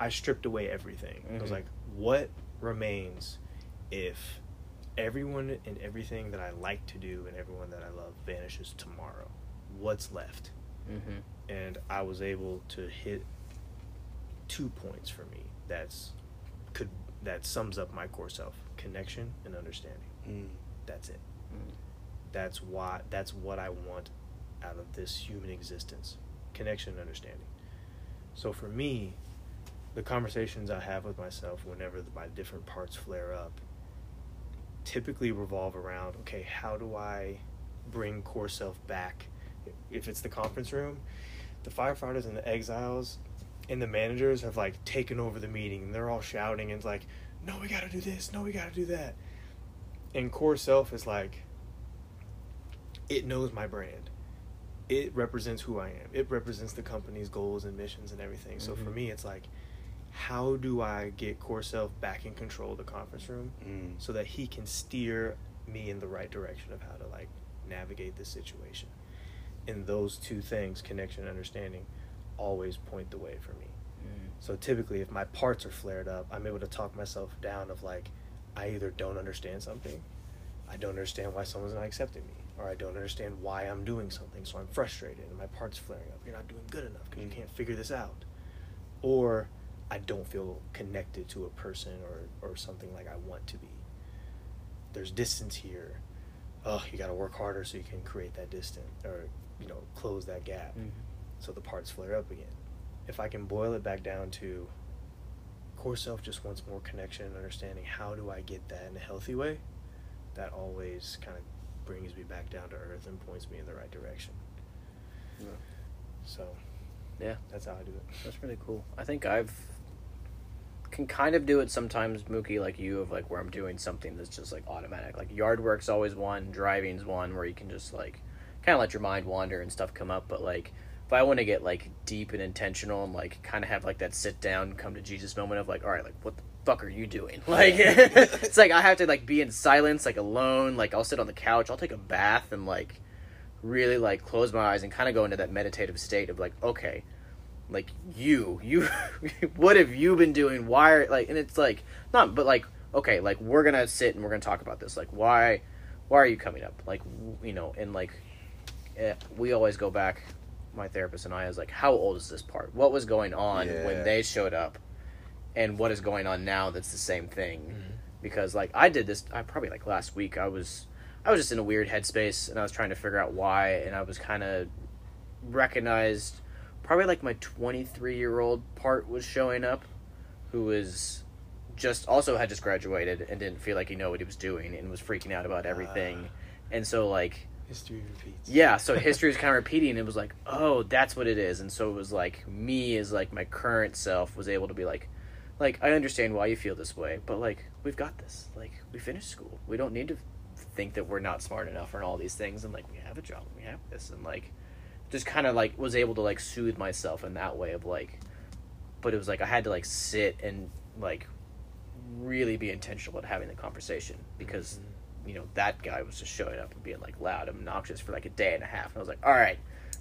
I stripped away everything. I was Mhm. like, what remains if everyone and everything that I like to do and everyone that I love vanishes tomorrow? What's left? Mhm. and I was able to hit two points for me. That's could that sums up my core self: connection and understanding. Mm. That's it. Mhm. That's why. That's what I want out of this human existence: connection and understanding. So for me, the conversations I have with myself whenever the, my different parts flare up typically revolve around okay, how do I bring core self back? If it's the conference room, the firefighters and the exiles and the managers have like taken over the meeting and they're all shouting and it's like, no, we gotta do this, no, we gotta do that. And core self is like, it knows my brand. It represents who I am. It represents the company's goals and missions and everything. So for Mhm. me, it's like, how do I get core self back in control of the conference room Mm. so that he can steer me in the right direction of how to like navigate this situation? And those two things, connection and understanding, always point the way for me. Mhm. So typically, if my parts are flared up, I'm able to talk myself down of like, I either don't understand something, I don't understand why someone's not accepting me, or I don't understand why I'm doing something, so I'm frustrated and my parts flaring up. You're not doing good enough because you can't figure this out, or I don't feel connected to a person or or something like I want to be. There's distance here. Oh, you got to work harder so you can create that distance or you know close that gap mm-hmm. so the parts flare up again. If I can boil it back down to core self just wants more connection and understanding, how do I get that in a healthy way? That always kind of brings me back down to earth and points me in the right direction. Yeah. So Yeah. that's how I do it. That's really cool. I think I've can kind of do it sometimes, Mookie, like you, of like where I'm doing something that's just like automatic. Like yard work's always one, driving's one, where you can just like kind of let your mind wander and stuff come up. But like if I want to get like deep and intentional and like kind of have like that sit down, come to Jesus moment of like, all right, like what the fuck are you doing? Like it's like I have to like be in silence, like alone. Like I'll sit on the couch, I'll take a bath, and like really like close my eyes and kind of go into that meditative state of like, okay like you you what have you been doing? Why are like and it's like not but like okay like we're gonna sit and we're gonna talk about this. Like why why are you coming up? Like w- you know and like eh, we always go back my therapist and i is like how old is this part? What was going on Yeah. when they showed up? And what is going on now that's the same thing? Because like i did this i probably like last week i was i was just in a weird headspace and i was trying to figure out why and i was kind of recognized probably like my 23 year old part was showing up who was just also had just graduated and didn't feel like he knew what he was doing and was freaking out about everything. Ah. And so like History repeats. yeah so history was kind of repeating and it was like oh that's what it is. And so it was like me as like my current self was able to be like like i understand why you feel this way but like we've got this. Like we finished school. We don't need to think that we're not smart enough and all these things and like we have a job we have this and like just kind of like was able to like soothe myself in that way of like but it was like i had to like sit and like really be intentional about having the conversation because you know that guy was just showing up and being like loud and obnoxious for like a day and a half and i was like all right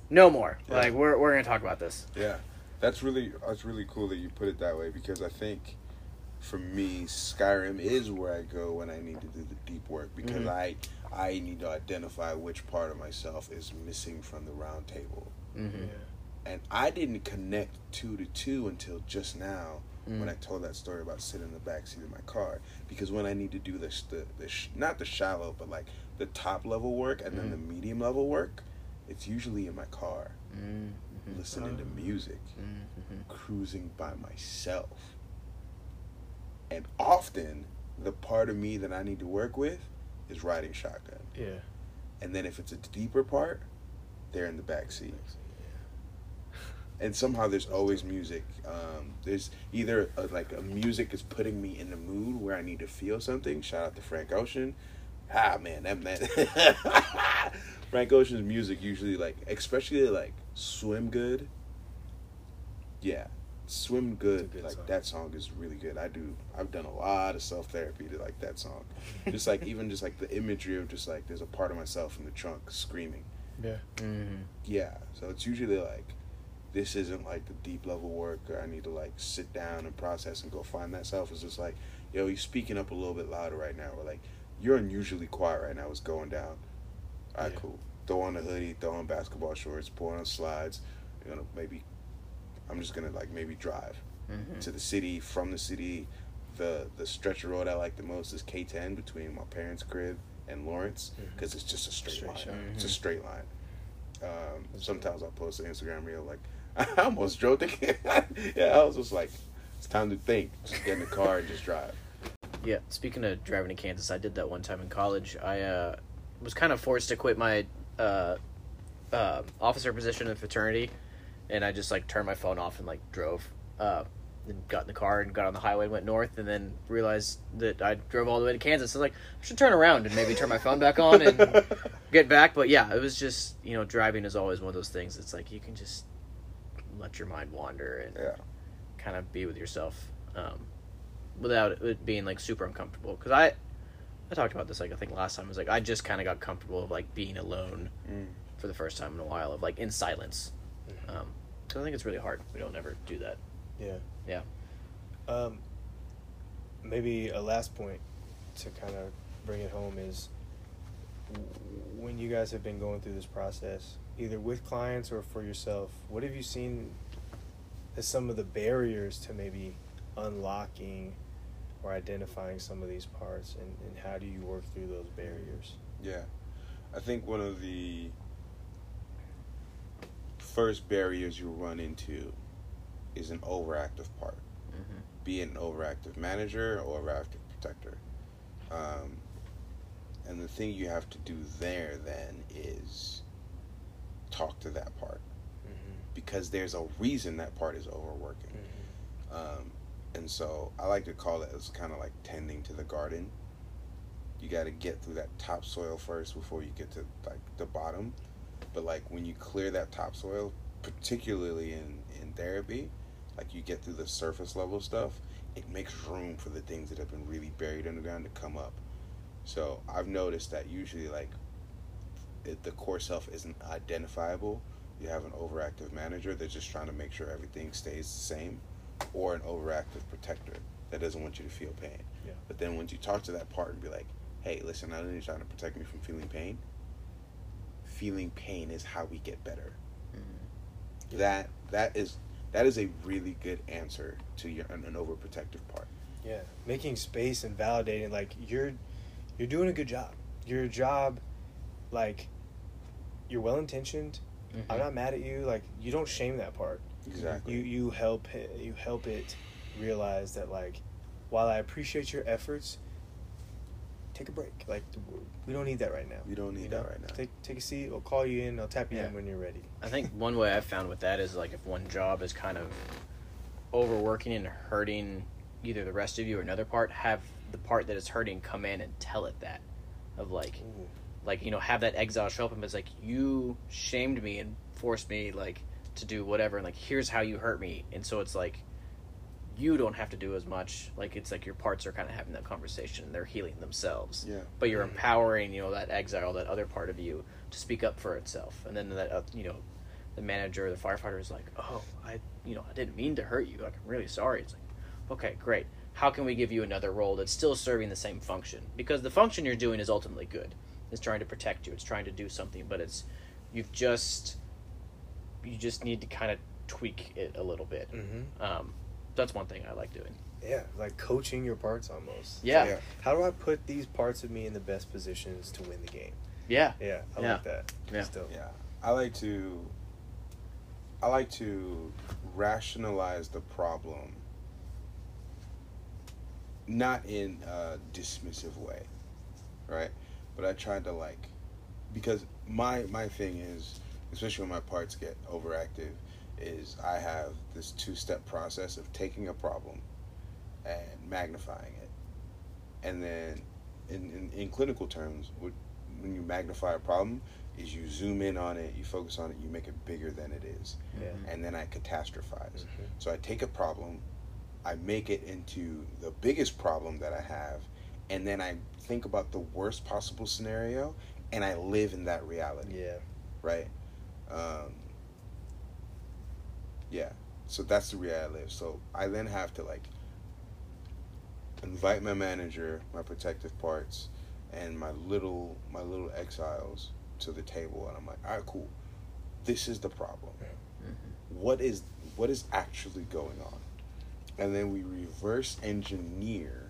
no more Yeah. like we're, we're gonna talk about this Yeah, that's really that's really cool that you put it that way because I think for me Skyrim is where I go when I need to do the deep work because Mhm. I I need to identify which part of myself is missing from the round table. mm-hmm. And I didn't connect two to two until just now Mm. when I told that story about sitting in the back seat of my car. Because when I need to do this, the, the sh- not the shallow, but like the top level work and then Mhm. the medium level work, it's usually in my car, Mm-hmm. listening to Oh. music Mm-hmm. cruising by myself. And often, the part of me that I need to work with is riding shotgun. Yeah. And then if it's a deeper part, they're in the back seat. And somehow there's always music. Um, there's either a, like a music is putting me in the mood where I need to feel something. Shout out to Frank Ocean. Ah man, that man. Frank Ocean's music usually like, especially like Swim Good. Yeah, Swim Good. good like song. that song is really good. I do. I've done a lot of self therapy to like that song. just like even just like the imagery of just like there's a part of myself in the trunk screaming. Yeah. Mm-hmm. Yeah, so it's usually like this isn't like the deep level work or I need to like sit down and process and go find that self. It's just like, yo, you're speaking up a little bit louder right now. Or like, you're unusually quiet right now. It's going down? All right, Yeah. cool. Throw on a hoodie, throw on basketball shorts, pull on slides. You're gonna maybe, I'm just gonna like maybe drive Mm-hmm. to the city. From the city, the the stretch of road I like the most is K10 between my parents' crib and Lawrence because it's just a straight, Straight line. shot. It's a Mhm. straight line. Um, sometimes I'll post an Instagram reel like I almost drove the yeah. I was just like, it's time to think. Just get in the car and just drive. Yeah, speaking of driving to Kansas, I did that one time in college. I uh, was kind of forced to quit my uh, uh, officer position in fraternity, and I just like turned my phone off and like drove. Uh, and got in the car and got on the highway and went north, and then realized that I drove all the way to Kansas. So I was like, I should turn around and maybe turn my phone back on and get back. But yeah, it was just you know driving is always one of those things. It's like you can just let your mind wander and Yeah. kind of be with yourself um, without it being like super uncomfortable. Because I I talked about this like I think last time. I was like I just kind of got comfortable of like being alone Mm. for the first time in a while of like in silence. Um, so I think it's really hard. We don't ever do that. Yeah. Yeah. Um, maybe a last point to kind of bring it home is when you guys have been going through this process, either with clients or for yourself, what have you seen as some of the barriers to maybe unlocking or identifying some of these parts, and, and how do you work through those barriers? Yeah. I think one of the first barriers you run into is an overactive part. Mm-hmm. Be it an overactive manager or overactive protector. Um, and the thing you have to do there then is talk to that part Mm-hmm. because there's a reason that part is overworking. Um, and so I like to call it as kind of like tending to the garden. You got to get through that topsoil first before you get to like the bottom. But like when you clear that topsoil, particularly in in therapy, like you get through the surface level stuff, it makes room for the things that have been really buried underground to come up. So I've noticed that usually like the core self isn't identifiable, you have an overactive manager that's just trying to make sure everything stays the same or an overactive protector that doesn't want you to feel pain. Yeah. But then once you talk to that part and be like, hey, listen, I know you're trying to protect me from feeling pain. Feeling pain is how we get better. Mm-hmm. That that is that is a really good answer to your an, an overprotective part. Yeah, making space and validating like you're you're doing a good job. Your job, like, you're well intentioned. Mm-hmm. I'm not mad at you. Like, you don't shame that part. Exactly. You you help it, you help it realize that like, while I appreciate your efforts, take a break. Like, we don't need that right now. We don't need You that right now. Take take a seat. I'll call you in. I'll tap you Yeah. in when you're ready. I think one way I've found with that is like if one job is kind of overworking and hurting either the rest of you or another part, have the part that is hurting come in and tell it that. Of like, Ooh. like you know, have that exile show up and it's like you shamed me and forced me like to do whatever, and like here's how you hurt me, and so it's like you don't have to do as much. Like it's like your parts are kind of having that conversation, and they're healing themselves. Yeah. but you're empowering you know that exile that other part of you to speak up for itself. And then that uh, you know the manager the firefighter is like oh i you know i didn't mean to hurt you. Like i'm really sorry. It's like okay great. How can we give you another role that's still serving the same function? Because the function you're doing is ultimately good. It's trying to protect you. It's trying to do something but it's you've just you just need to kind of tweak it a little bit. Mm-hmm. um, that's one thing i like doing Yeah, like coaching your parts almost. yeah Yeah. How do I put these parts of me in the best positions to win the game? yeah Yeah, I Yeah. like that. Yeah. Still. Yeah, I like to. I like to rationalize the problem, not in a dismissive way, right? But I try to like, because my my thing is, especially when my parts get overactive, is I have this two step process of taking a problem and magnifying it, and then in in, in clinical terms, what when you magnify a problem is you zoom in on it, you focus on it, you make it bigger than it is, Yeah. and then I catastrophize. Mhm. So I take a problem, I make it into the biggest problem that I have, and then I think about the worst possible scenario, and I live in that reality, Yeah. right? Um, yeah. So that's the reality I live. So I then have to like invite my manager, my protective parts, and my little my little exiles to the table, and I'm like, all right, cool. This is the problem. Mhm. What is what is actually going on? And then we reverse engineer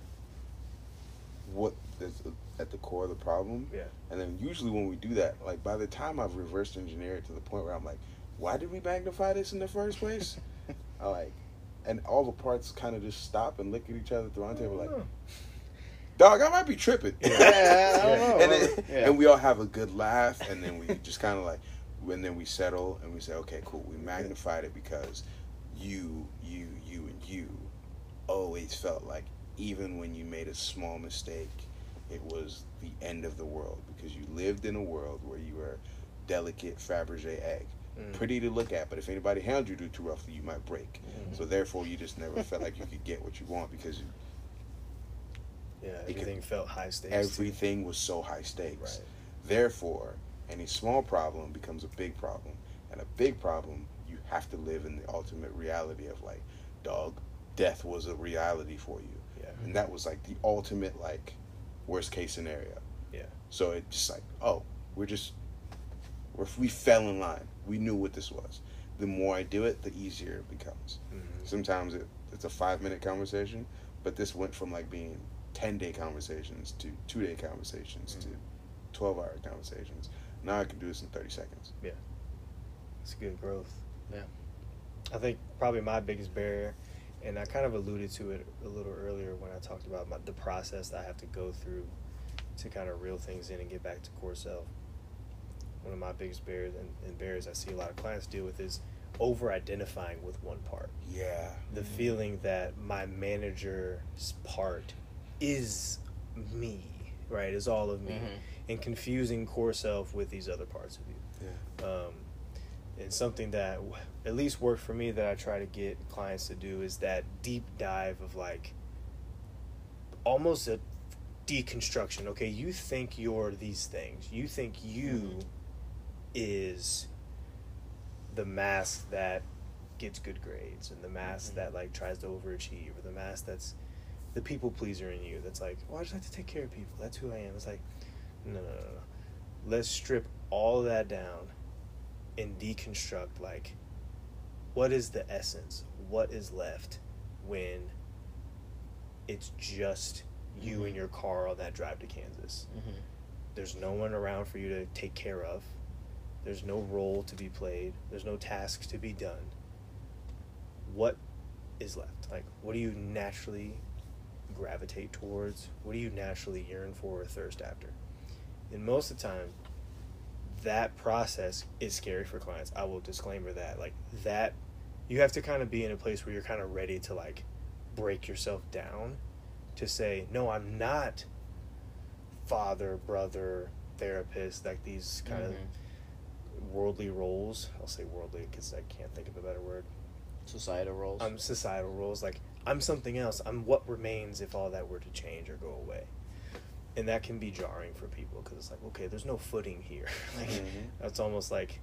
what is at the core of the problem. Yeah. And then usually when we do that, like by the time I've reversed engineered it to the point where I'm like, why did we magnify this in the first place? I like, and all the parts kind of just stop and look at each other through our table like, uh-huh. Oh. dog, I might be tripping. Yeah, I don't know. and, then, Yeah. and we all have a good laugh, and then we just kind of like, and then we settle and we say, okay, cool. We magnified it because you, you, you, and you always felt like even when you made a small mistake, it was the end of the world because you lived in a world where you were delicate Fabergé egg. Mm. Pretty to look at, but if anybody handled you too roughly, you might break. Mhm. So therefore, you just never felt like you could get what you want because you, Yeah. Everything felt high stakes. everything was so high stakes. Right. Therefore, any small problem becomes a big problem, and a big problem you have to live in the ultimate reality of like, dog, death was a reality for you. Yeah. And that was like the ultimate like worst case scenario. Yeah. So it's just like, oh, we're just we're, we fell in line. We knew what this was. The more I do it, the easier it becomes. Mhm. Sometimes it, it's a five minute conversation, but this went from like being ten day conversations to two day conversations to twelve hour conversations. Now I can do this in thirty seconds. Yeah. It's good growth. Yeah. I think probably my biggest barrier, and I kind of alluded to it a little earlier when I talked about my, the process that I have to go through to kind of reel things in and get back to core self. One of my biggest barriers and, and barriers I see a lot of clients deal with is over identifying with one part. Yeah. The feeling that my manager's part is me, right? Is all of me, Mhm. and confusing core self with these other parts of you Yeah. um, and something that w- at least worked for me that I try to get clients to do is that deep dive of like almost a deconstruction. Okay, you think you're these things. You think you is the mask that gets good grades and the mask Mhm. that like tries to overachieve or the mask that's the people pleaser in you that's like, well, I just like to take care of people. That's who I am. It's like, no, no, no, no. Let's strip all of that down and deconstruct like what is the essence? What is left when it's just you Mhm. and your car on that drive to Kansas? Mhm. There's no one around for you to take care of. There's no role to be played. There's no task to be done. What is left? Like, what do you naturally gravitate towards? What do you naturally yearn for or thirst after? And most of the time, that process is scary for clients. I will disclaimer that. Like, that, you have to kind of be in a place where you're kind of ready to, like, break yourself down to say, no, I'm not father, brother, therapist, like these kind Mhm. of worldly roles. I'll say worldly because I can't think of a better word. Societal roles. I'm societal roles. Like I'm something else. I'm what remains if all that were to change or go away. And that can be jarring for people because it's like, okay, there's no footing here. like Mhm. that's almost like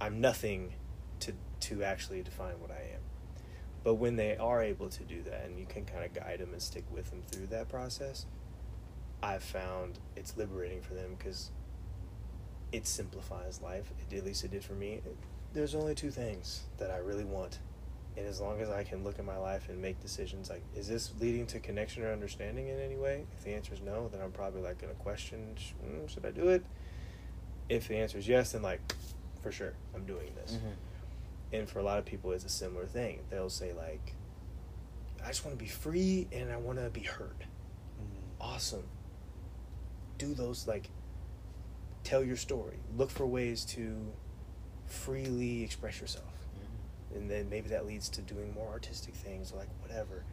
I'm nothing to to actually define what I am. But when they are able to do that, and you can kind of guide them and stick with them through that process, I've found it's liberating for them because it simplifies life. It, at least it did for me. There's only two things that I really want, and as long as I can look at my life and make decisions, like, is this leading to connection or understanding in any way? If the answer is no, then I'm probably like gonna question, mm, should I do it? If the answer is yes, then like, for sure, I'm doing this Mhm. and for a lot of people it's a similar thing they'll say like i just want to be free and i want to be heard awesome do those like tell your story. Look for ways to freely express yourself. Mhm. and then maybe that leads to doing more artistic things like whatever.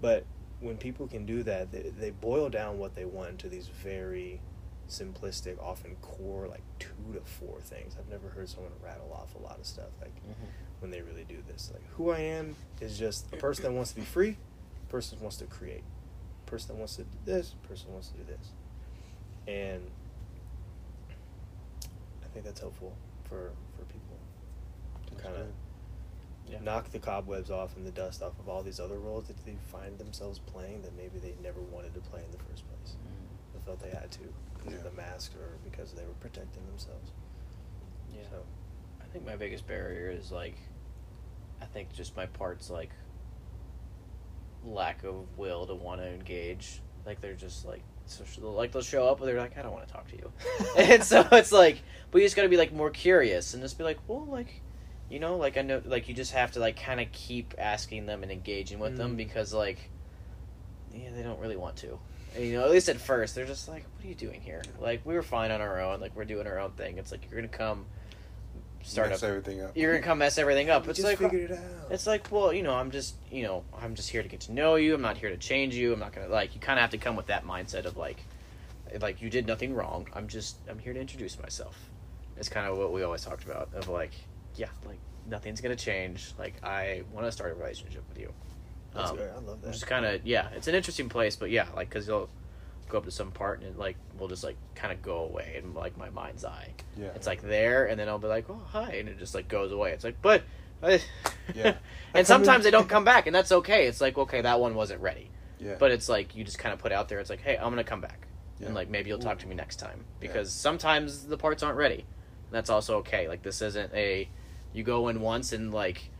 But when people can do that they, they boil down what they want to these very simplistic often core like two to four things. I've never heard someone rattle off a lot of stuff like Mhm. when they really do this. Like who i am is just a person that wants to be free a person that wants to create a person that wants to do this a person that wants to do this. And think that's helpful for for people to kind of. Yeah. knock the cobwebs off and the dust off of all these other roles that they find themselves playing that maybe they never wanted to play in the first place. Mhm. They felt they had to because of the mask or because they were protecting themselves. Yeah. So, I think my biggest barrier is like, I think just my parts like lack of will to want to engage. Like they're just like so like they'll show up and they're like I don't want to talk to you, and so it's like but you just got to be like more curious and just be like well like you know like I know like you just have to like kind of keep asking them and engaging with them Mm. because like yeah they don't really want to. And, you know, at least at first, they're just like, "What are you doing here? Like, we were fine on our own. Like, we're doing our own thing. It's like you're gonna come, start Mess up everything up. you're gonna come mess everything up. You It's like figured it out. it's like, well, you know, I'm just, you know, I'm just here to get to know you. I'm not here to change you. I'm not gonna like. You kind of have to come with that mindset of like, like you did nothing wrong. I'm just, I'm here to introduce myself. It's kind of what we always talked about of like, yeah, like nothing's gonna change. Like I want to start a relationship with you. That's Um, good. I love that. Just kind of, yeah, it's an interesting place, but yeah, like because you'll go up to some part and it, like will just like kind of go away in like my mind's eye. Yeah. It's like there, and then I'll be like, "Oh, hi," and it just like goes away. It's like, but Yeah. and sometimes they don't come back, and that's okay. It's like okay, that one wasn't ready, Yeah. but it's like you just kind of put out there. It's like, hey, I'm gonna come back, Yeah. and like maybe you'll talk to me next time Yeah. because sometimes the parts aren't ready. And that's also okay. Like this isn't a you go in once and like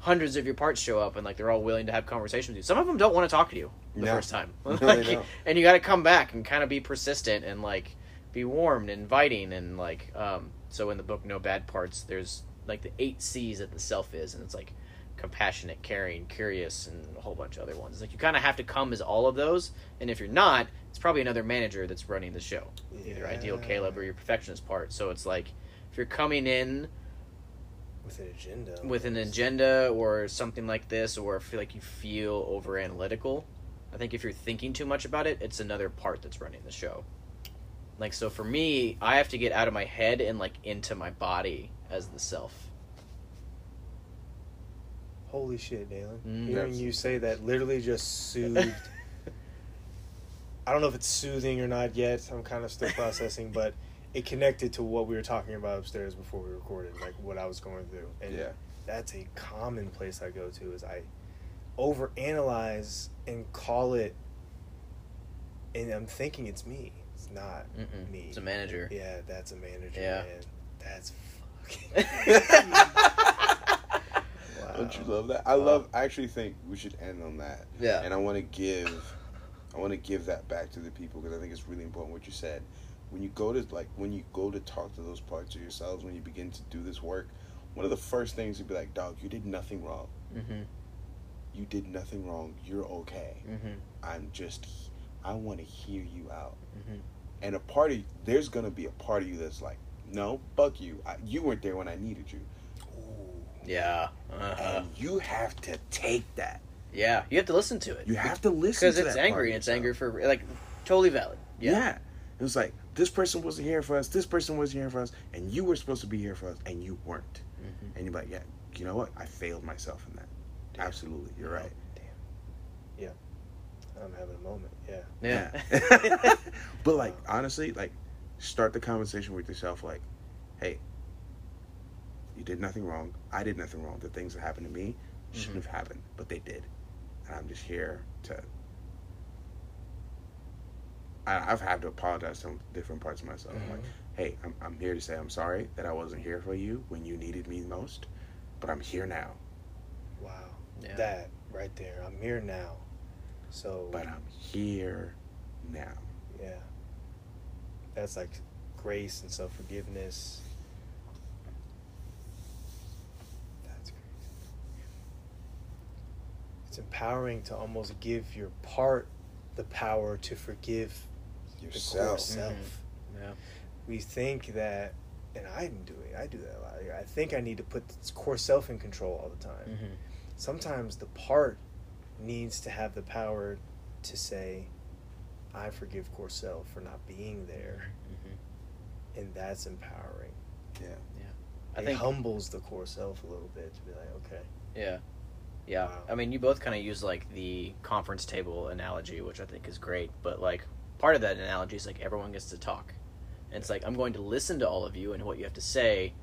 hundreds of your parts show up and like they're all willing to have conversation with you. Some of them don't want to talk to you the No. first time, Like, don't. and you got to come back and kind of be persistent and like be warm and inviting and like um. So in the book, no bad parts. There's like the eight C's that the self is, and it's like compassionate, caring, curious, and a whole bunch of other ones. It's like you kind of have to come as all of those, and if you're not, it's probably another manager that's running the show, either ideal Caleb or your perfectionist part. So it's like if you're coming in with an agenda. with an agenda or something like this, or if like you feel over analytical, I think if you're thinking too much about it, it's another part that's running the show. Like so for me, I have to get out of my head and like into my body as the self. Holy shit, Daylen. Mm. Hearing you say that literally just soothed. I don't know if it's soothing or not yet. I'm kind of still processing, but it connected to what we were talking about upstairs before we recorded, like what I was going through. And Yeah. that's a common place I go to is I overanalyze and call it and I'm thinking it's me. It's not Mm-mm. me. It's a manager. Yeah, that's a manager. Yeah. Man. That's fucking wow. Don't you love that? I Wow. love. I actually think we should end on that. Yeah. And I want to give, I want to give that back to the people because I think it's really important what you said. When you go to like when you go to talk to those parts of yourselves, when you begin to do this work, one of the first things you'd be like, "Dog, you did nothing wrong. Mm-hmm. You did nothing wrong. You're okay. Mm-hmm. I'm just, I want to hear you out." Mm-hmm. And a party, there's gonna be a part of you that's like, "No, fuck you. I, you weren't there when I needed you." Yeah. Uh-huh. And you have to take that. Yeah. You have to listen to it. You have to listen because it's that angry of and it's yourself. anger for like totally valid. Yeah. Yeah. It was like this person wasn't here for us, this person wasn't here for us, and you were supposed to be here for us, and you weren't. Mhm. And you're like, yeah, you know what? I failed myself in that. Absolutely, you're right. Oh, damn. Yeah. I'm having a moment. Yeah. Yeah. but like honestly, like start the conversation with yourself. Like, hey, you did nothing wrong. I did nothing wrong. The things that happened to me shouldn't mm-hmm. have happened, but they did, and I'm just here to. I, I've had to apologize to different parts of myself. I'm like, mm-hmm. hey, I'm, I'm here to say I'm sorry that I wasn't here for you when you needed me most, but I'm here now. Wow. Yeah. That right there. I'm here now. So But I'm here now. yeah. That's like grace and self forgiveness. That's crazy. It's empowering to almost give your part the power to forgive the core Yourself. self. Yeah. We think that, and I do it. I do that a lot. I think I need to put this core self in control all the time Mm-hmm. Sometimes the part needs to have the power to say, I forgive core self for not being there. Mm-hmm. And that's empowering. Yeah. I it think humbles the core self a little bit to be like, okay. Yeah. Yeah. Wow. I mean, you both kind of use like the conference table analogy, which I think is great. But like part of that analogy is like everyone gets to talk. And it's like I'm going to listen to all of you and what you have to say.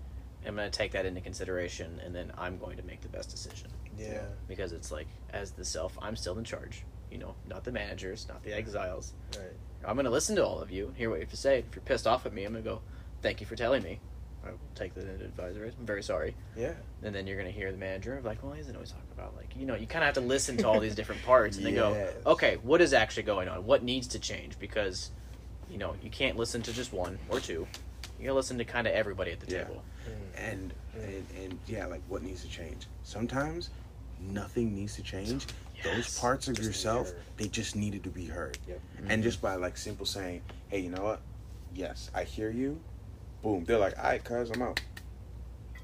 I'm going to take that into consideration, and then I'm going to make the best decision Yeah. because it's like as the self, I'm still in charge. You know, not the managers, not the exiles. Right. I'm going to listen to all of you, and hear what you have to say. If you're pissed off at me, I'm going to go, "Thank you for telling me." I will take that into advisory. I'm very sorry. Yeah. and then you're gonna hear the manager of like, well, he doesn't always talk about like, you know, you kind of have to listen to all these different parts and then go, okay, what is actually going on? What needs to change? Because, you know, you can't listen to just one or two. You gotta listen to kind of everybody at the Yeah. table. Mm. And, and and yeah, like what needs to change? Sometimes nothing needs to change. Those Yes. parts of Just yourself, they just needed to be heard. Yep. And just by like simple saying, "Hey, you know what? Yes, I hear you." Boom. They're like, "All right, cuz I'm out."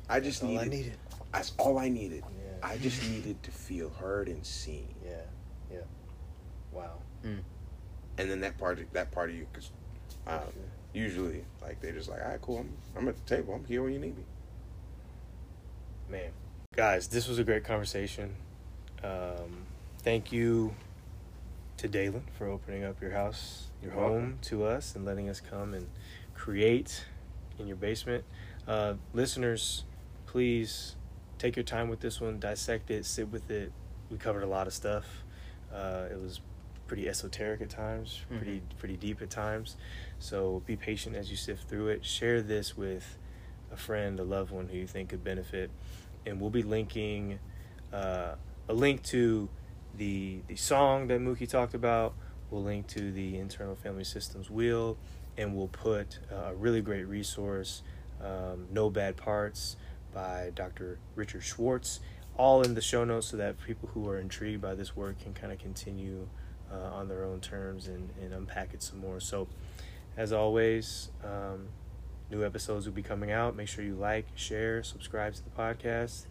I just That's all I needed. needed. That's all I needed. Yeah. I just needed to feel heard and seen. Yeah. Yeah. Wow. And then that part, that part of you, because um, usually, like they're just like, "All right, cool. I'm, I'm at the table. I'm here when you need me." Man. Guys, this was a great conversation. Um, thank you to Daylen for opening up your house, your You're home welcome. to us and letting us come and create in your basement. Uh, listeners, please take your time with this one, dissect it, sit with it. We covered a lot of stuff. Uh, it was pretty esoteric at times, Mhm. pretty pretty deep at times. So be patient as you sift through it. Share this with a friend, a loved one who you think could benefit, and we'll be linking uh, a link to the the song that Mookie talked about. We'll link to the internal family systems wheel, and we'll put a really great resource, um, No Bad Parts by Dr. Richard Schwartz, all in the show notes so that people who are intrigued by this work can kind of continue uh, on their own terms and, and unpack it some more. So, as always, um, new episodes will be coming out. Make sure you like, share, subscribe to the podcast.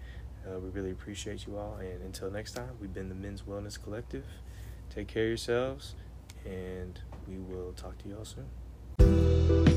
Uh, we really appreciate you all. And until next time, we've been the Men's Wellness Collective. Take care of yourselves, and we will talk to you all soon.